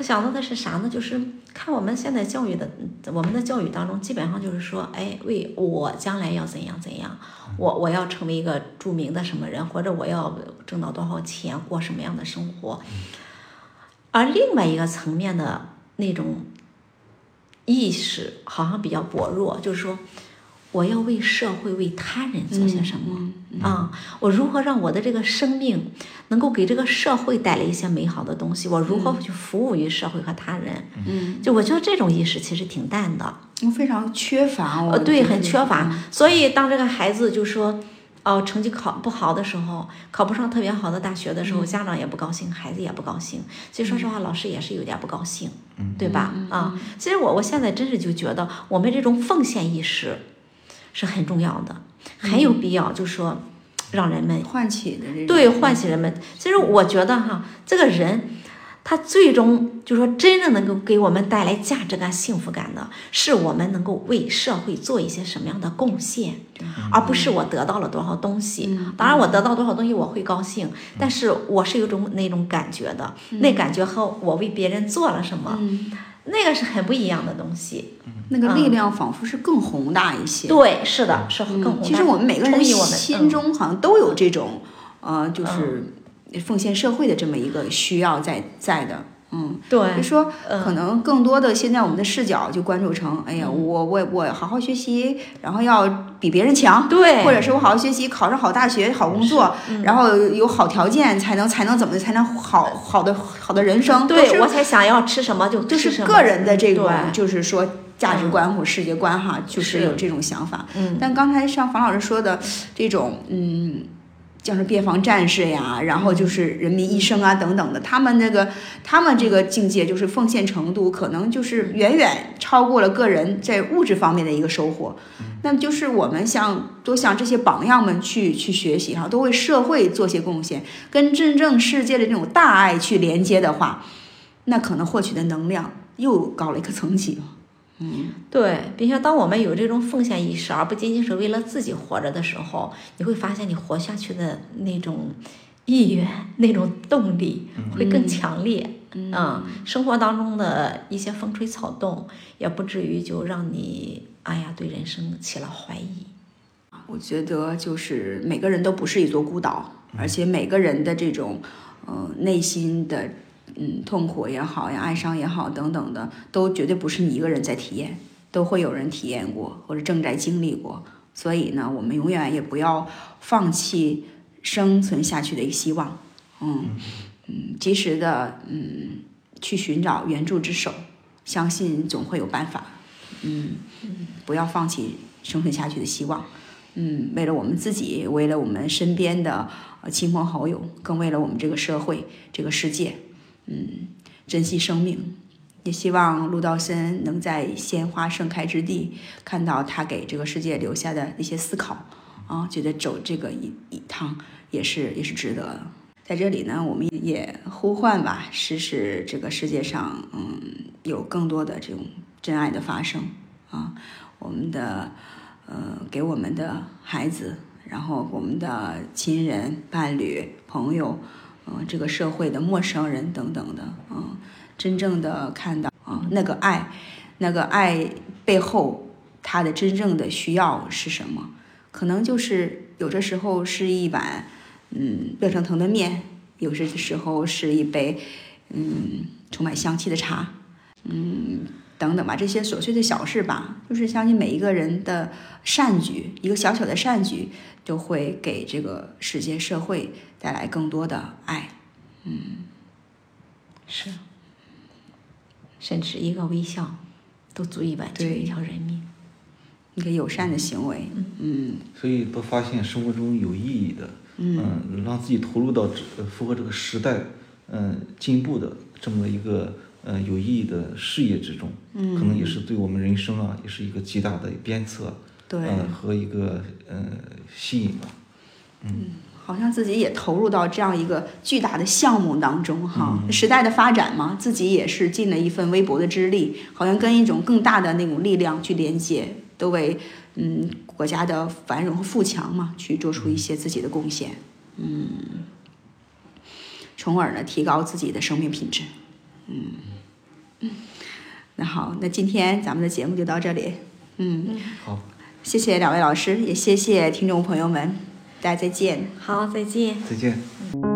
我想到的是啥呢？就是看我们现在教育的，我们的教育当中，基本上就是说，哎，为我将来要怎样怎样，我我要成为一个著名的什么人，或者我要挣到多少钱，过什么样的生活。而另外一个层面的那种意识，好像比较薄弱，就是说，我要为社会、为他人做些什么。啊，我如何让我的这个生命能够给这个社会带来一些美好的东西？我如何去服务于社会和他人？嗯，就我觉得这种意识其实挺淡的，非常缺乏。我呃，对，很缺乏。所以当这个孩子就说，哦，成绩考不好的时候，考不上特别好的大学的时候，家长也不高兴，孩子也不高兴。其实说实话，老师也是有点不高兴，对吧？啊，其实我我现在真是就觉得，我们这种奉献意识是很重要的，很有必要，就是说让人们唤起的对，唤起人们。其实我觉得哈，这个人他最终就说真正能够给我们带来价值感、幸福感的，是我们能够为社会做一些什么样的贡献，而不是我得到了多少东西。当然，我得到多少东西我会高兴，但是我是有种那种感觉的，那感觉和我为别人做了什么，那个是很不一样的东西。那个力量仿佛是更宏大一些。对，是的，是更宏大。嗯其实我们每个人心中好像都有这种，呃，就是奉献社会的这么一个需要在在的。嗯，对，就说嗯。可能更多的现在我们的视角就关注成，哎呀，我我我好好学习，然后要比别人强，对，或者是我好好学习，考上好大学、好工作，嗯。然后有好条件才能才能怎么才能好好的好的人生，对我才想要吃什么就就是个人的这种对就是说价值观或世界观哈，就是是。有这种想法。嗯。但刚才像房老师说的这种，嗯，像是边防战士呀，然后就是人民医生啊等等的，他们那个他们这个境界就是奉献程度，可能就是远远超过了个人在物质方面的一个收获。那么就是我们向多向这些榜样们去去学习哈，都为社会做些贡献，跟真正世界的这种大爱去连接的话，那可能获取的能量又高了一个层级。嗯，对，并且当我们有这种奉献意识，而不仅仅是为了自己活着的时候，你会发现你活下去的那种意愿、那种动力会更强烈。嗯，生活当中的一些风吹草动，也不至于就让你哎呀对人生起了怀疑。我觉得就是每个人都不是一座孤岛，而且每个人的这种呃内心的。嗯，痛苦也好呀，哀伤也好，等等的，都绝对不是你一个人在体验，都会有人体验过或者正在经历过。所以呢，我们永远也不要放弃生存下去的一个希望。嗯嗯，及时的嗯去寻找援助之手，相信总会有办法。嗯，不要放弃生存下去的希望。嗯，为了我们自己，为了我们身边的亲朋好友，更为了我们这个社会、这个世界。嗯，珍惜生命，也希望陆道森能在鲜花盛开之地看到他给这个世界留下的一些思考啊，觉得走这个一一趟也是也是值得的。在这里呢，我们也呼唤吧，使使这个世界上嗯有更多的这种真爱的发生啊，我们的呃给我们的孩子，然后我们的亲人、伴侣、朋友。嗯，这个社会的陌生人等等的，嗯，真正的看到啊，那个爱，那个爱背后，他的真正的需要是什么？可能就是有的时候是一碗，嗯，热腾腾的面，有些时候是一杯，嗯，充满香气的茶，嗯，等等吧，这些琐碎的小事吧，就是相信每一个人的善举，一个小小的善举，就会给这个世界社会。带来更多的爱，嗯，是，甚至一个微笑都足以挽救一条人命，一个友善的行为，嗯，所以多发现生活中有意义的，嗯，让自己投入到符合这个时代，嗯，进步的这么一个呃有意义的事业之中，嗯，可能也是对我们人生啊，也是一个极大的鞭策，对，和一个呃吸引吧，嗯。好像自己也投入到这样一个巨大的项目当中，哈，时代的发展嘛，自己也是尽了一份微薄的之力，好像跟一种更大的那种力量去连接，都为嗯国家的繁荣和富强嘛，去做出一些自己的贡献，嗯，从而呢提高自己的生命品质，嗯嗯，那好，那今天咱们的节目就到这里，嗯，好，谢谢两位老师，也谢谢听众朋友们。大家再见。好，再见。再见。